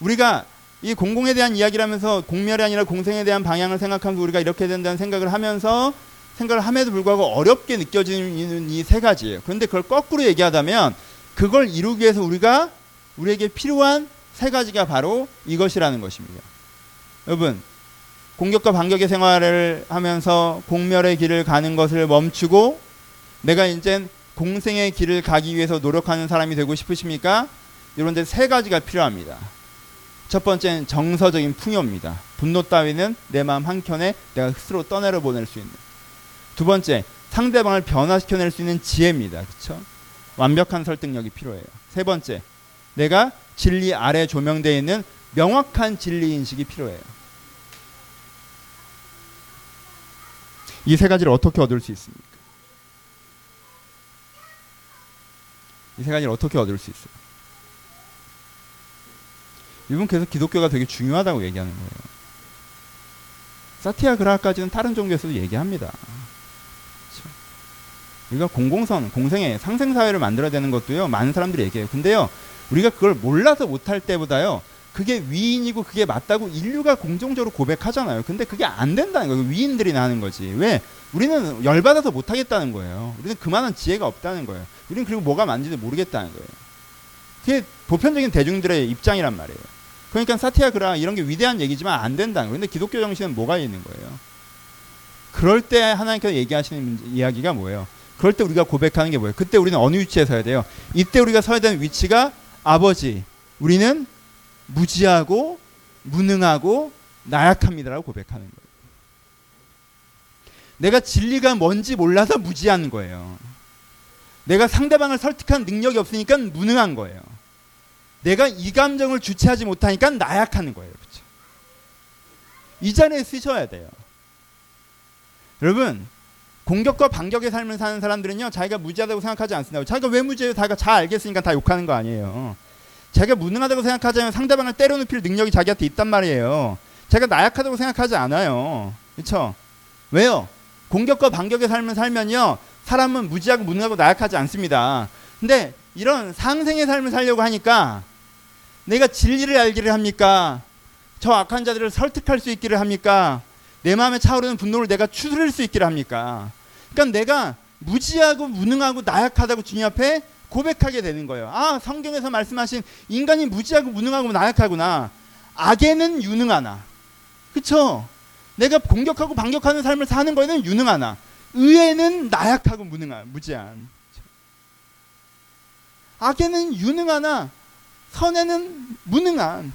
우리가 이 공공에 대한 이야기를 하면서 공멸이 아니라 공생에 대한 방향을 생각하면서 우리가 이렇게 된다는 생각을 하면서 생각을 함에도 불구하고 어렵게 느껴지는 이 세 가지예요. 그런데 그걸 거꾸로 얘기하다면 그걸 이루기 위해서 우리가 우리에게 필요한 세 가지가 바로 이것이라는 것입니다. 여러분, 공격과 반격의 생활을 하면서 공멸의 길을 가는 것을 멈추고 내가 이제 공생의 길을 가기 위해서 노력하는 사람이 되고 싶으십니까? 이런 데 세 가지가 필요합니다. 첫 번째는 정서적인 풍요입니다. 분노 따위는 내 마음 한켠에 내가 스스로 떠내려 보낼 수 있는. 두 번째, 상대방을 변화시켜낼 수 있는 지혜입니다. 그렇죠? 완벽한 설득력이 필요해요. 세 번째, 내가 진리 아래 조명되어 있는 명확한 진리 인식이 필요해요. 이 세 가지를 어떻게 얻을 수 있습니까? 이 세 가지를 어떻게 얻을 수 있어요? 이분 계속 기독교가 되게 중요하다고 얘기하는 거예요. 사티아그라까지는 다른 종교에서도 얘기합니다. 그렇죠? 우리가 공공선, 공생애, 상생사회를 만들어야 되는 것도요, 많은 사람들이 얘기해요. 근데요, 우리가 그걸 몰라서 못할 때보다요, 그게 위인이고 그게 맞다고 인류가 공정적으로 고백하잖아요. 근데 그게 안 된다는 거예요. 위인들이 나는 거지. 왜? 우리는 열받아서 못하겠다는 거예요. 우리는 그만한 지혜가 없다는 거예요. 우리는 그리고 뭐가 맞는지도 모르겠다는 거예요. 그게 보편적인 대중들의 입장이란 말이에요. 그러니까 사티아그라 이런 게 위대한 얘기지만 안 된다는 거예요. 근데 기독교 정신은 뭐가 있는 거예요? 그럴 때 하나님께서 얘기하시는 이야기가 뭐예요? 그럴 때 우리가 고백하는 게 뭐예요? 그때 우리는 어느 위치에 서야 돼요? 이때 우리가 서야 되는 위치가 아버지, 우리는 무지하고 무능하고 나약합니다라고 고백하는 거예요. 내가 진리가 뭔지 몰라서 무지한 거예요. 내가 상대방을 설득한 능력이 없으니까 무능한 거예요. 내가 이 감정을 주체하지 못하니까 나약하는 거예요. 그렇죠? 이 자리에 쓰셔야 돼요. 여러분, 공격과 반격의 삶을 사는 사람들은요, 자기가 무지하다고 생각하지 않습니다. 자기가 왜 무지해요? 자기가 잘 알겠으니까 다 욕하는 거 아니에요. 자기가 무능하다고 생각하자면 상대방을 때려눕힐 능력이 자기한테 있단 말이에요. 자기가 나약하다고 생각하지 않아요. 그렇죠? 왜요? 공격과 반격의 삶을 살면요, 사람은 무지하고 무능하고 나약하지 않습니다. 근데 이런 상생의 삶을 살려고 하니까 내가 진리를 알기를 합니까? 저 악한 자들을 설득할 수 있기를 합니까? 내 마음에 차오르는 분노를 내가 추스릴 수 있기를 합니까? 그러니까 내가 무지하고 무능하고 나약하다고 주님 앞에 고백하게 되는 거예요. 아, 성경에서 말씀하신 인간이 무지하고 무능하고 나약하구나. 악에는 유능하나. 그쵸? 내가 공격하고 반격하는 삶을 사는 거에는 유능하나. 의에는 나약하고 무능한, 무지한. 악에는 유능하나 선에는 무능한.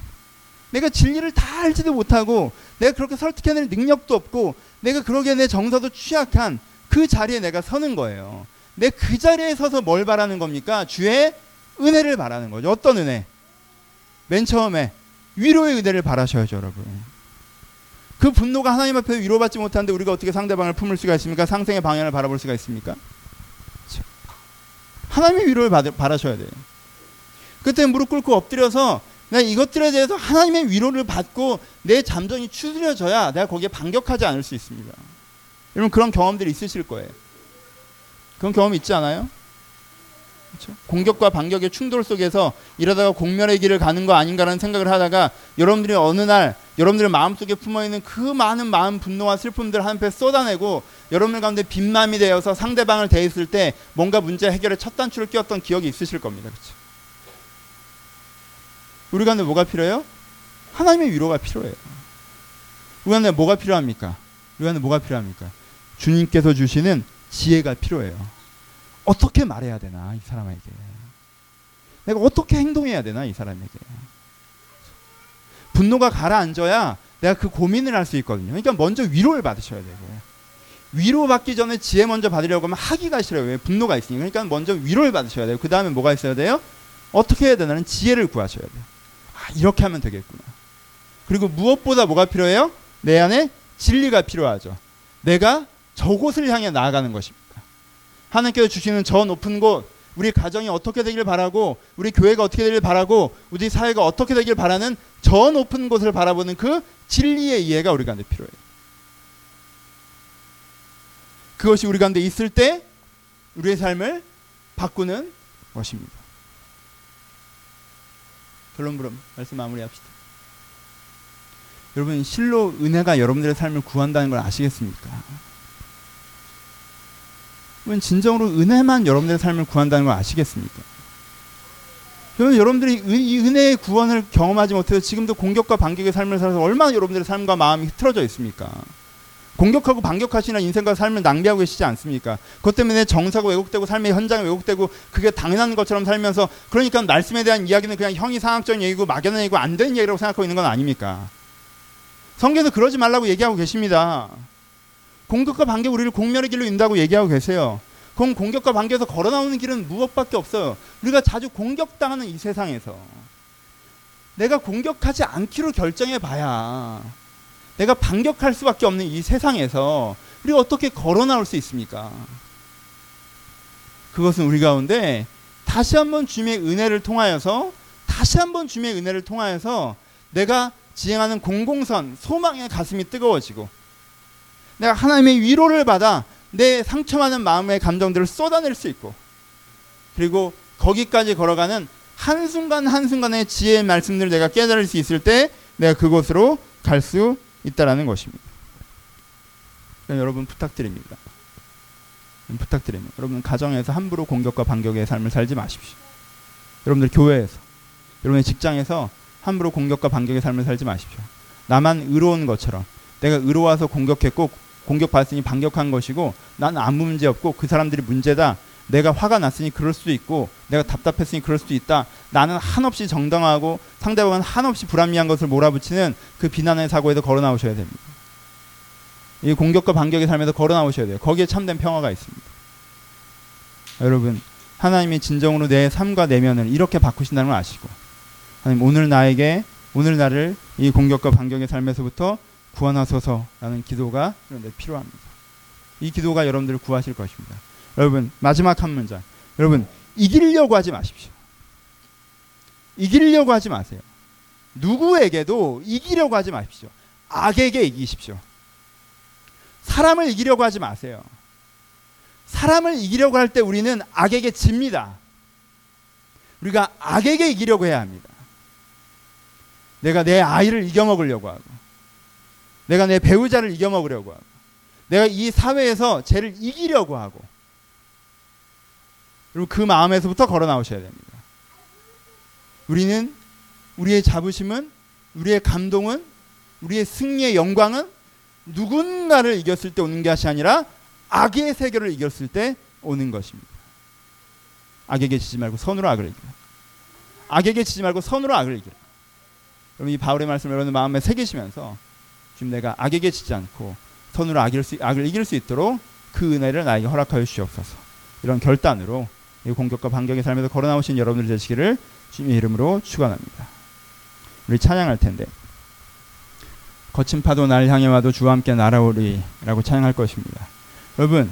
내가 진리를 다 알지도 못하고 내가 그렇게 설득해낼 능력도 없고 내가 그러기에 내 정서도 취약한 그 자리에 내가 서는 거예요. 내그 자리에 서서 뭘 바라는 겁니까? 주의 은혜를 바라는 거죠. 어떤 은혜? 맨 처음에 위로의 은혜를 바라셔야죠, 여러분. 그 분노가 하나님 앞에 위로받지 못하는데 우리가 어떻게 상대방을 품을 수가 있습니까? 상생의 방향을 바라볼 수가 있습니까? 하나님의 위로를 받, 바라셔야 돼요. 그때 무릎 꿇고 엎드려서 내가 이것들에 대해서 하나님의 위로를 받고 내 잠정이 추스려져야 내가 거기에 반격하지 않을 수 있습니다. 여러분 그런 경험들이 있으실 거예요. 그런 경험 있지 않아요? 그렇죠? 공격과 반격의 충돌 속에서 이러다가 공멸의 길을 가는 거 아닌가라는 생각을 하다가 여러분들이 어느 날 여러분들의 마음속에 품어있는 그 많은 마음 분노와 슬픔들 한편 쏟아내고 여러분들 가운데 빈맘이 되어서 상대방을 대했을 때 뭔가 문제 해결에 첫 단추를 끼웠던 기억이 있으실 겁니다. 그렇죠? 우리 가운데 뭐가 필요해요? 하나님의 위로가 필요해요. 우리 가운데 뭐가 필요합니까? 우리 가운데 뭐가 필요합니까? 주님께서 주시는 지혜가 필요해요. 어떻게 말해야 되나 이 사람에게 내가 어떻게 행동해야 되나 이 사람에게 분노가 가라앉아야 내가 그 고민을 할 수 있거든요. 그러니까 먼저 위로를 받으셔야 되고 위로받기 전에 지혜 먼저 받으려고 하면 하기가 싫어요. 왜 분노가 있으니까. 그러니까 먼저 위로를 받으셔야 돼요. 그 다음에 뭐가 있어야 돼요? 어떻게 해야 되나는 지혜를 구하셔야 돼요. 아, 이렇게 하면 되겠구나. 그리고 무엇보다 뭐가 필요해요? 내 안에 진리가 필요하죠. 내가 저곳을 향해 나아가는 것입니다. 하나님께서 주시는 저 높은 곳, 우리 가정이 어떻게 되길 바라고, 우리 교회가 어떻게 되길 바라고, 우리 사회가 어떻게 되길 바라는 저 높은 곳을 바라보는 그 진리의 이해가 우리 가운데 필요해요. 그것이 우리 가운데 있을 때 우리의 삶을 바꾸는 것입니다. 결론 부름 말씀 마무리합시다. 여러분 실로 은혜가 여러분들의 삶을 구한다는 걸 아시겠습니까? 여러분 진정으로 은혜만 여러분들의 삶을 구한다는 걸 아시겠습니까? 그러면 여러분들이 이 은혜의 구원을 경험하지 못해서 지금도 공격과 반격의 삶을 살아서 얼마나 여러분들의 삶과 마음이 흐트러져 있습니까? 공격하고 반격하시는 인생과 삶을 낭비하고 계시지 않습니까? 그것 때문에 정사가 왜곡되고 삶의 현장이 왜곡되고 그게 당연한 것처럼 살면서 그러니까 말씀에 대한 이야기는 그냥 형이 상학적인 얘기고 막연한 얘기고 안 되는 얘기라고 생각하고 있는 건 아닙니까? 성경에서 그러지 말라고 얘기하고 계십니다. 공격과 반격 우리를 공멸의 길로 인다고 얘기하고 계세요. 그럼 공격과 반격에서 걸어 나오는 길은 무엇밖에 없어요. 우리가 자주 공격당하는 이 세상에서 내가 공격하지 않기로 결정해 봐야 내가 반격할 수밖에 없는 이 세상에서 우리가 어떻게 걸어 나올 수 있습니까? 그것은 우리 가운데 다시 한번 주님의 은혜를 통하여서 다시 한번 주님의 은혜를 통하여서 내가 지행하는 공공선 소망의 가슴이 뜨거워지고 내가 하나님의 위로를 받아 내 상처많은 마음의 감정들을 쏟아낼 수 있고 그리고 거기까지 걸어가는 한순간 한순간의 지혜의 말씀들을 내가 깨달을 수 있을 때 내가 그곳으로 갈 수 있다라는 것입니다. 여러분 부탁드립니다. 부탁드립니다. 여러분 가정에서 함부로 공격과 반격의 삶을 살지 마십시오. 여러분들 교회에서, 여러분의 직장에서 함부로 공격과 반격의 삶을 살지 마십시오. 나만 의로운 것처럼 내가 의로워서 공격했고 공격받았으니 반격한 것이고 난 아무 문제 없고 그 사람들이 문제다. 내가 화가 났으니 그럴 수도 있고 내가 답답했으니 그럴 수도 있다. 나는 한없이 정당하고 상대방은 한없이 불합리한 것을 몰아붙이는 그 비난의 사고에서 걸어 나오셔야 됩니다. 이 공격과 반격의 삶에서 걸어 나오셔야 돼요. 거기에 참된 평화가 있습니다. 여러분, 하나님이 진정으로 내 삶과 내면을 이렇게 바꾸신다는 걸 아시고 하나님 오늘 나에게 오늘 나를 이 공격과 반격의 삶에서부터 구원하소서라는 기도가 필요합니다. 이 기도가 여러분들을 구하실 것입니다. 여러분 마지막 한 문장. 여러분 이기려고 하지 마십시오. 이기려고 하지 마세요. 누구에게도 이기려고 하지 마십시오. 악에게 이기십시오. 사람을 이기려고 하지 마세요. 사람을 이기려고 할 때 우리는 악에게 집니다. 우리가 악에게 이기려고 해야 합니다. 내가 내 아이를 이겨먹으려고 하고, 내가 내 배우자를 이겨먹으려고 하고, 내가 이 사회에서 쟤를 이기려고 하고, 그리고 그 마음에서부터 걸어 나오셔야 됩니다. 우리는 우리의 자부심은 우리의 감동은 우리의 승리의 영광은 누군가를 이겼을 때 오는 것이 아니라 악의 세계를 이겼을 때 오는 것입니다. 악에게 지지 말고 선으로 악을 이기라. 악에게 지지 말고 선으로 악을 이기라. 그럼 이 바울의 말씀을 여러분 마음에 새기시면서 지금 내가 악에게 지지 않고 선으로 악을, 수, 악을 이길 수 있도록 그 은혜를 나에게 허락하여 주시옵소서. 이런 결단으로 이 공격과 반격의 삶에서 걸어 나오신 여러분들 되시기를 주님의 이름으로 축원합니다. 우리 찬양할 텐데 거친 파도 날 향해 와도 주와 함께 날아오리라고 찬양할 것입니다. 여러분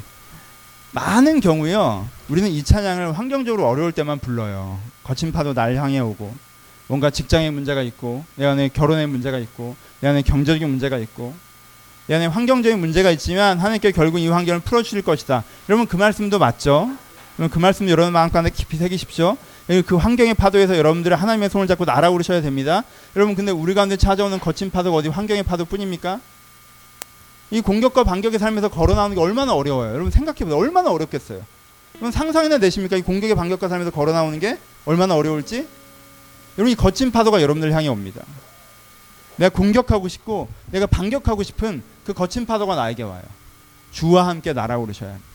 많은 경우요 우리는 이 찬양을 환경적으로 어려울 때만 불러요. 거친 파도 날 향해 오고 뭔가 직장에 문제가 있고 내 안에 결혼에 문제가 있고 내 안에 경제적인 문제가 있고 내 안에 환경적인 문제가 있지만 하나님께 결국 이 환경을 풀어주실 것이다. 여러분 그 말씀도 맞죠? 그럼 그 말씀 여러분 마음 가운데 깊이 새기십시오. 그 환경의 파도에서 여러분들이 하나님의 손을 잡고 날아오르셔야 됩니다. 여러분 근데 우리 가운데 찾아오는 거친 파도가 어디 환경의 파도뿐입니까? 이 공격과 반격의 삶에서 걸어 나오는 게 얼마나 어려워요. 여러분 생각해 보세요. 얼마나 어렵겠어요. 여러분 상상이나 내십니까? 이 공격의 반격과 삶에서 걸어 나오는 게 얼마나 어려울지? 여러분 이 거친 파도가 여러분들 향해 옵니다. 내가 공격하고 싶고 내가 반격하고 싶은 그 거친 파도가 나에게 와요. 주와 함께 날아오르셔야 합니다.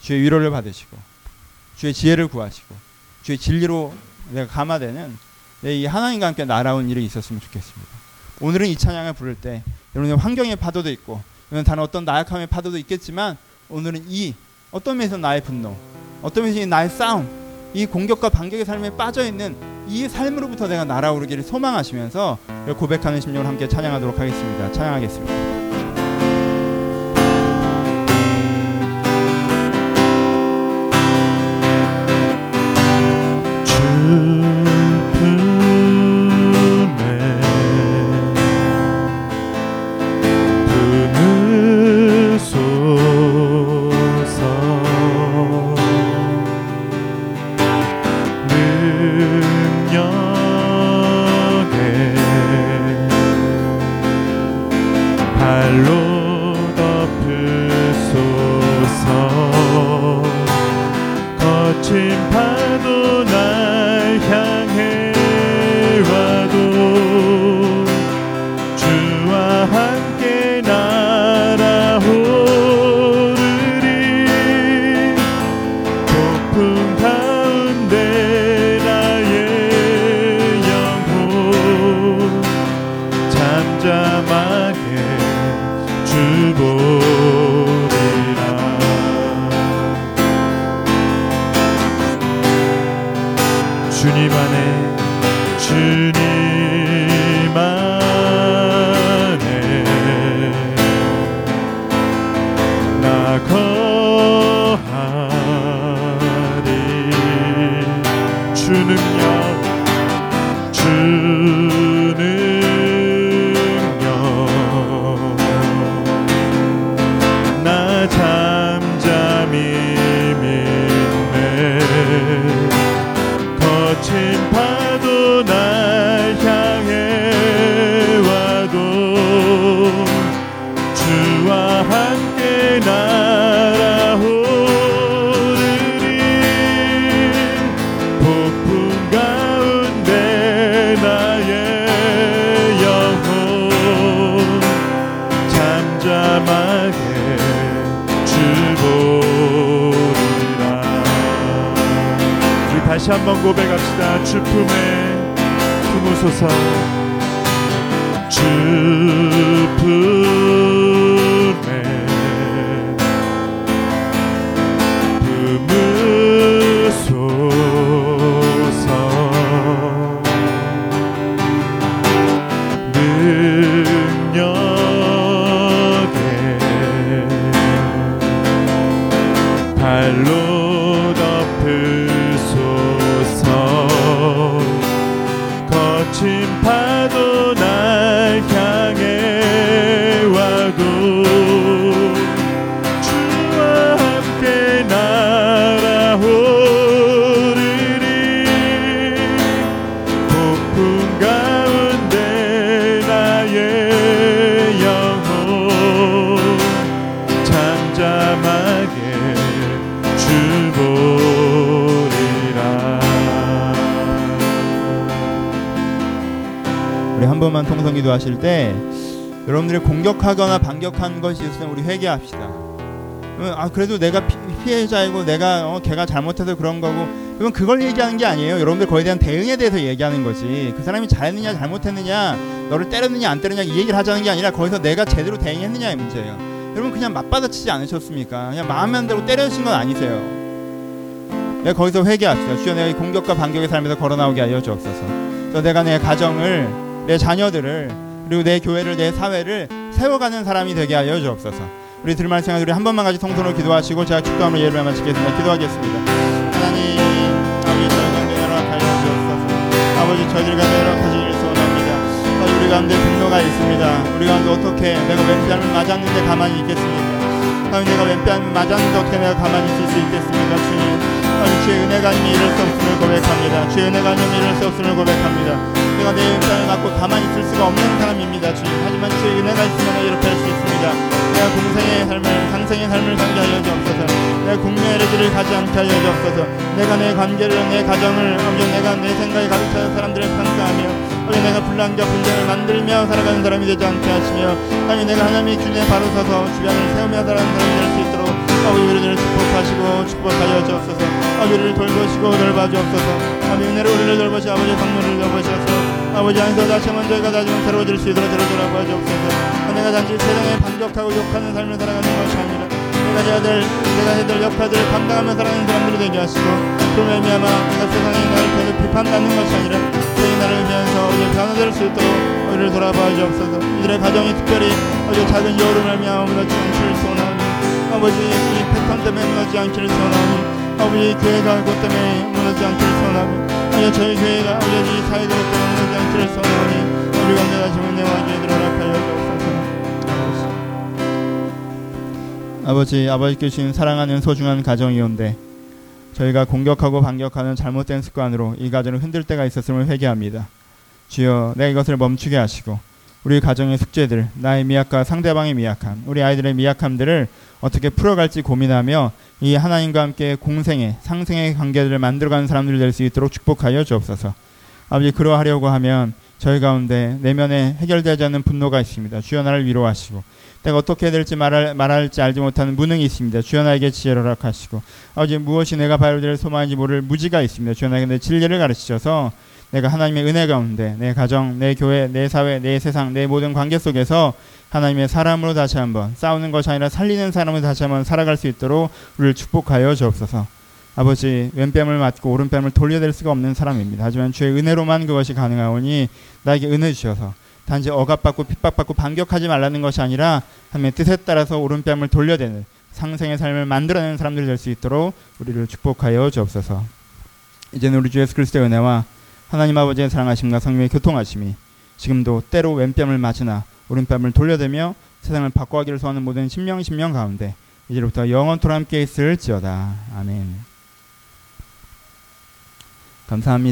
주의 위로를 받으시고 주의 지혜를 구하시고 주의 진리로 내가 감화되는 이 하나님과 함께 날아온 일이 있었으면 좋겠습니다. 오늘은 이 찬양을 부를 때 여러분의 환경의 파도도 있고 여러분 다른 어떤 나약함의 파도도 있겠지만 오늘은 이 어떤 면에서 나의 분노 어떤 면에서 나의 싸움 이 공격과 반격의 삶에 빠져 있는 이 삶으로부터 내가 날아오르기를 소망하시면서 고백하는 심령을 함께 찬양하도록 하겠습니다. 찬양하겠습니다. 거 한번 고백합시다. 주 품에 품으소서. 주 품 기도하실 때 여러분들이 공격하거나 반격한 것이 있으면 우리 회개합시다. 어, 아 그래도 내가 피, 피해자이고 내가 어, 걔가 잘못해서 그런 거고 그건 그걸 얘기하는 게 아니에요. 여러분들 거에 대한 대응에 대해서 얘기하는 거지. 그 사람이 잘했느냐 잘못했느냐 너를 때렸느냐 안 때렸느냐 이 얘기를 하자는 게 아니라 거기서 내가 제대로 대응했느냐의 문제예요. 여러분 그냥 맞받아치지 않으셨습니까? 그냥 마음에 대로 때려주신 건 아니세요. 내가 거기서 회개합시다. 주여 내가 이 공격과 반격의 삶에서 걸어나오게 하여 주옵소서. 또 내가 내 가정을 내 자녀들을 그리고 내 교회를 내 사회를 세워가는 사람이 되게 하여 주옵소서. 우리 들말 생각 우리 한 번만 같이 통성으로 기도하시고 제가 축도함으로 예배를 마치겠습니다. 기도하겠습니다. 하나님 아버지 저희 가운데 내려가여 주옵소서. 아버지 저희들 가운데 내려가시기를 소원합니다. 아버지 우리 가운데 분노가 있습니다. 우리 가운데 어떻게 내가 왼뺨을 맞았는데 가만히 있겠습니까? 아버지 내가 왼뺨을 맞았는데 어떻게 내가 가만히 있을 수 있겠습니까 주님 아버지 주의 은혜가 아니면 이럴 수 없음을 고백합니다. 주의 은혜가 아니면 이럴 수 없음을 고백합니다. 내가 내 왼편을 맞고 가만히 있을 수가 없는 사람입니다. 주님. 하지만 주의 은혜가 있으면 이렇게 할 수 있습니다. 내가 공생의 삶을 상생의 삶을 살게 하여 주옵소서. 내가 국면의 길을 가지 않게 하여 주옵소서. 내가 내 관계를 내 가정을 아버지 내가 내 생각에 가득 차는 사람들을 평가하며 아버지 내가 불난과 분쟁을 만들며 살아가는 사람이 되지 않게 하시며 아버지 내가 하나님의 균에 바로 서서 주변을 세우며 살아가는 사람이 될 수 있도록 아버지 우리들을 축복하시고 축복하여 주옵소서. 아버지 우리를 돌보시고 돌봐주옵소서. 아버지 은혜로 우리를 돌보시 아버지 성령을 돌보셔서 아버지 안에서 다시 한번 저희가 다시금 새로워질 수 있도록 돌아보아 주옵소서. 내가 단지 세상에 반격하고 욕하는 삶을 살아가는 것이 아니라 내가 해야 될 내가 해야 될 역할들을 감당하며 살아가는 사람들이 되게 하시고 그로 말미암아 내가 세상에 나를 계속 비판받는 것이 아니라 세상이 나를 위하여서 우리 변화될 수 있도록 우리를 돌아봐 주옵소서. 이들의 가정이 특별히 어제 작은 여울을 말미암아 않기를 소원하오니 아버지 이 패턴 때문에 무너지지 않기를 소원하오니 아버지 교회가 그것 때문에 무너지지 않기를 소원하고 아버지 저희 교회가 아버지 이 그것 때문에 무너지지 않기를 소원하오니 우리 가운데 다시 은혜와 주의들을 허락하여 주옵소서. 아버지 아버지께 주신 사랑하는 소중한 가정이온데 저희가 공격하고 반격하는 잘못된 습관으로 이 가정을 흔들 때가 있었음을 회개합니다. 주여 내가 이것을 멈추게 하시고 우리 가정의 숙제들 나의 미약과 상대방의 미약함 우리 아이들의 미약함들을 어떻게 풀어갈지 고민하며 이 하나님과 함께 공생의 상생의 관계들을 만들어가는 사람들 될수 있도록 축복하여 주옵소서. 아버지 그러하려고 하면 저희 가운데 내면에 해결되지 않는 분노가 있습니다. 주여 나를 위로하시고 내가 어떻게 될지 말할, 말할지 알지 못하는 무능이 있습니다. 주여 나에게 지혜를 허락하시고 아버지 무엇이 내가 바로 될 소망인지 모를 무지가 있습니다. 주여 나에게 내 진리를 가르치셔서 내가 하나님의 은혜 가운데 내 가정, 내 교회, 내 사회, 내 세상, 내 모든 관계 속에서 하나님의 사람으로 다시 한번 싸우는 것이 아니라 살리는 사람으로 다시 한번 살아갈 수 있도록 우리를 축복하여 주옵소서. 아버지 왼뺨을 맞고 오른뺨을 돌려댈 수가 없는 사람입니다. 하지만 주의 은혜로만 그것이 가능하오니 나에게 은혜 주셔서 단지 억압받고 핍박받고 반격하지 말라는 것이 아니라 하나님의 뜻에 따라서 오른뺨을 돌려대는 상생의 삶을 만들어내는 사람들이 될 수 있도록 우리를 축복하여 주옵소서. 이제는 우리 주 예수 그리스도의 은혜와 하나님 아버지의 사랑하심과 성령의 교통하심이 지금도 때로 왼뺨을 맞으나 오른뺨을 돌려대며 세상을 바꿔가기를 소하는 모든 심령 심령 가운데 이제부터 영원토록 함께 있을지어다. 아멘. 감사합니다.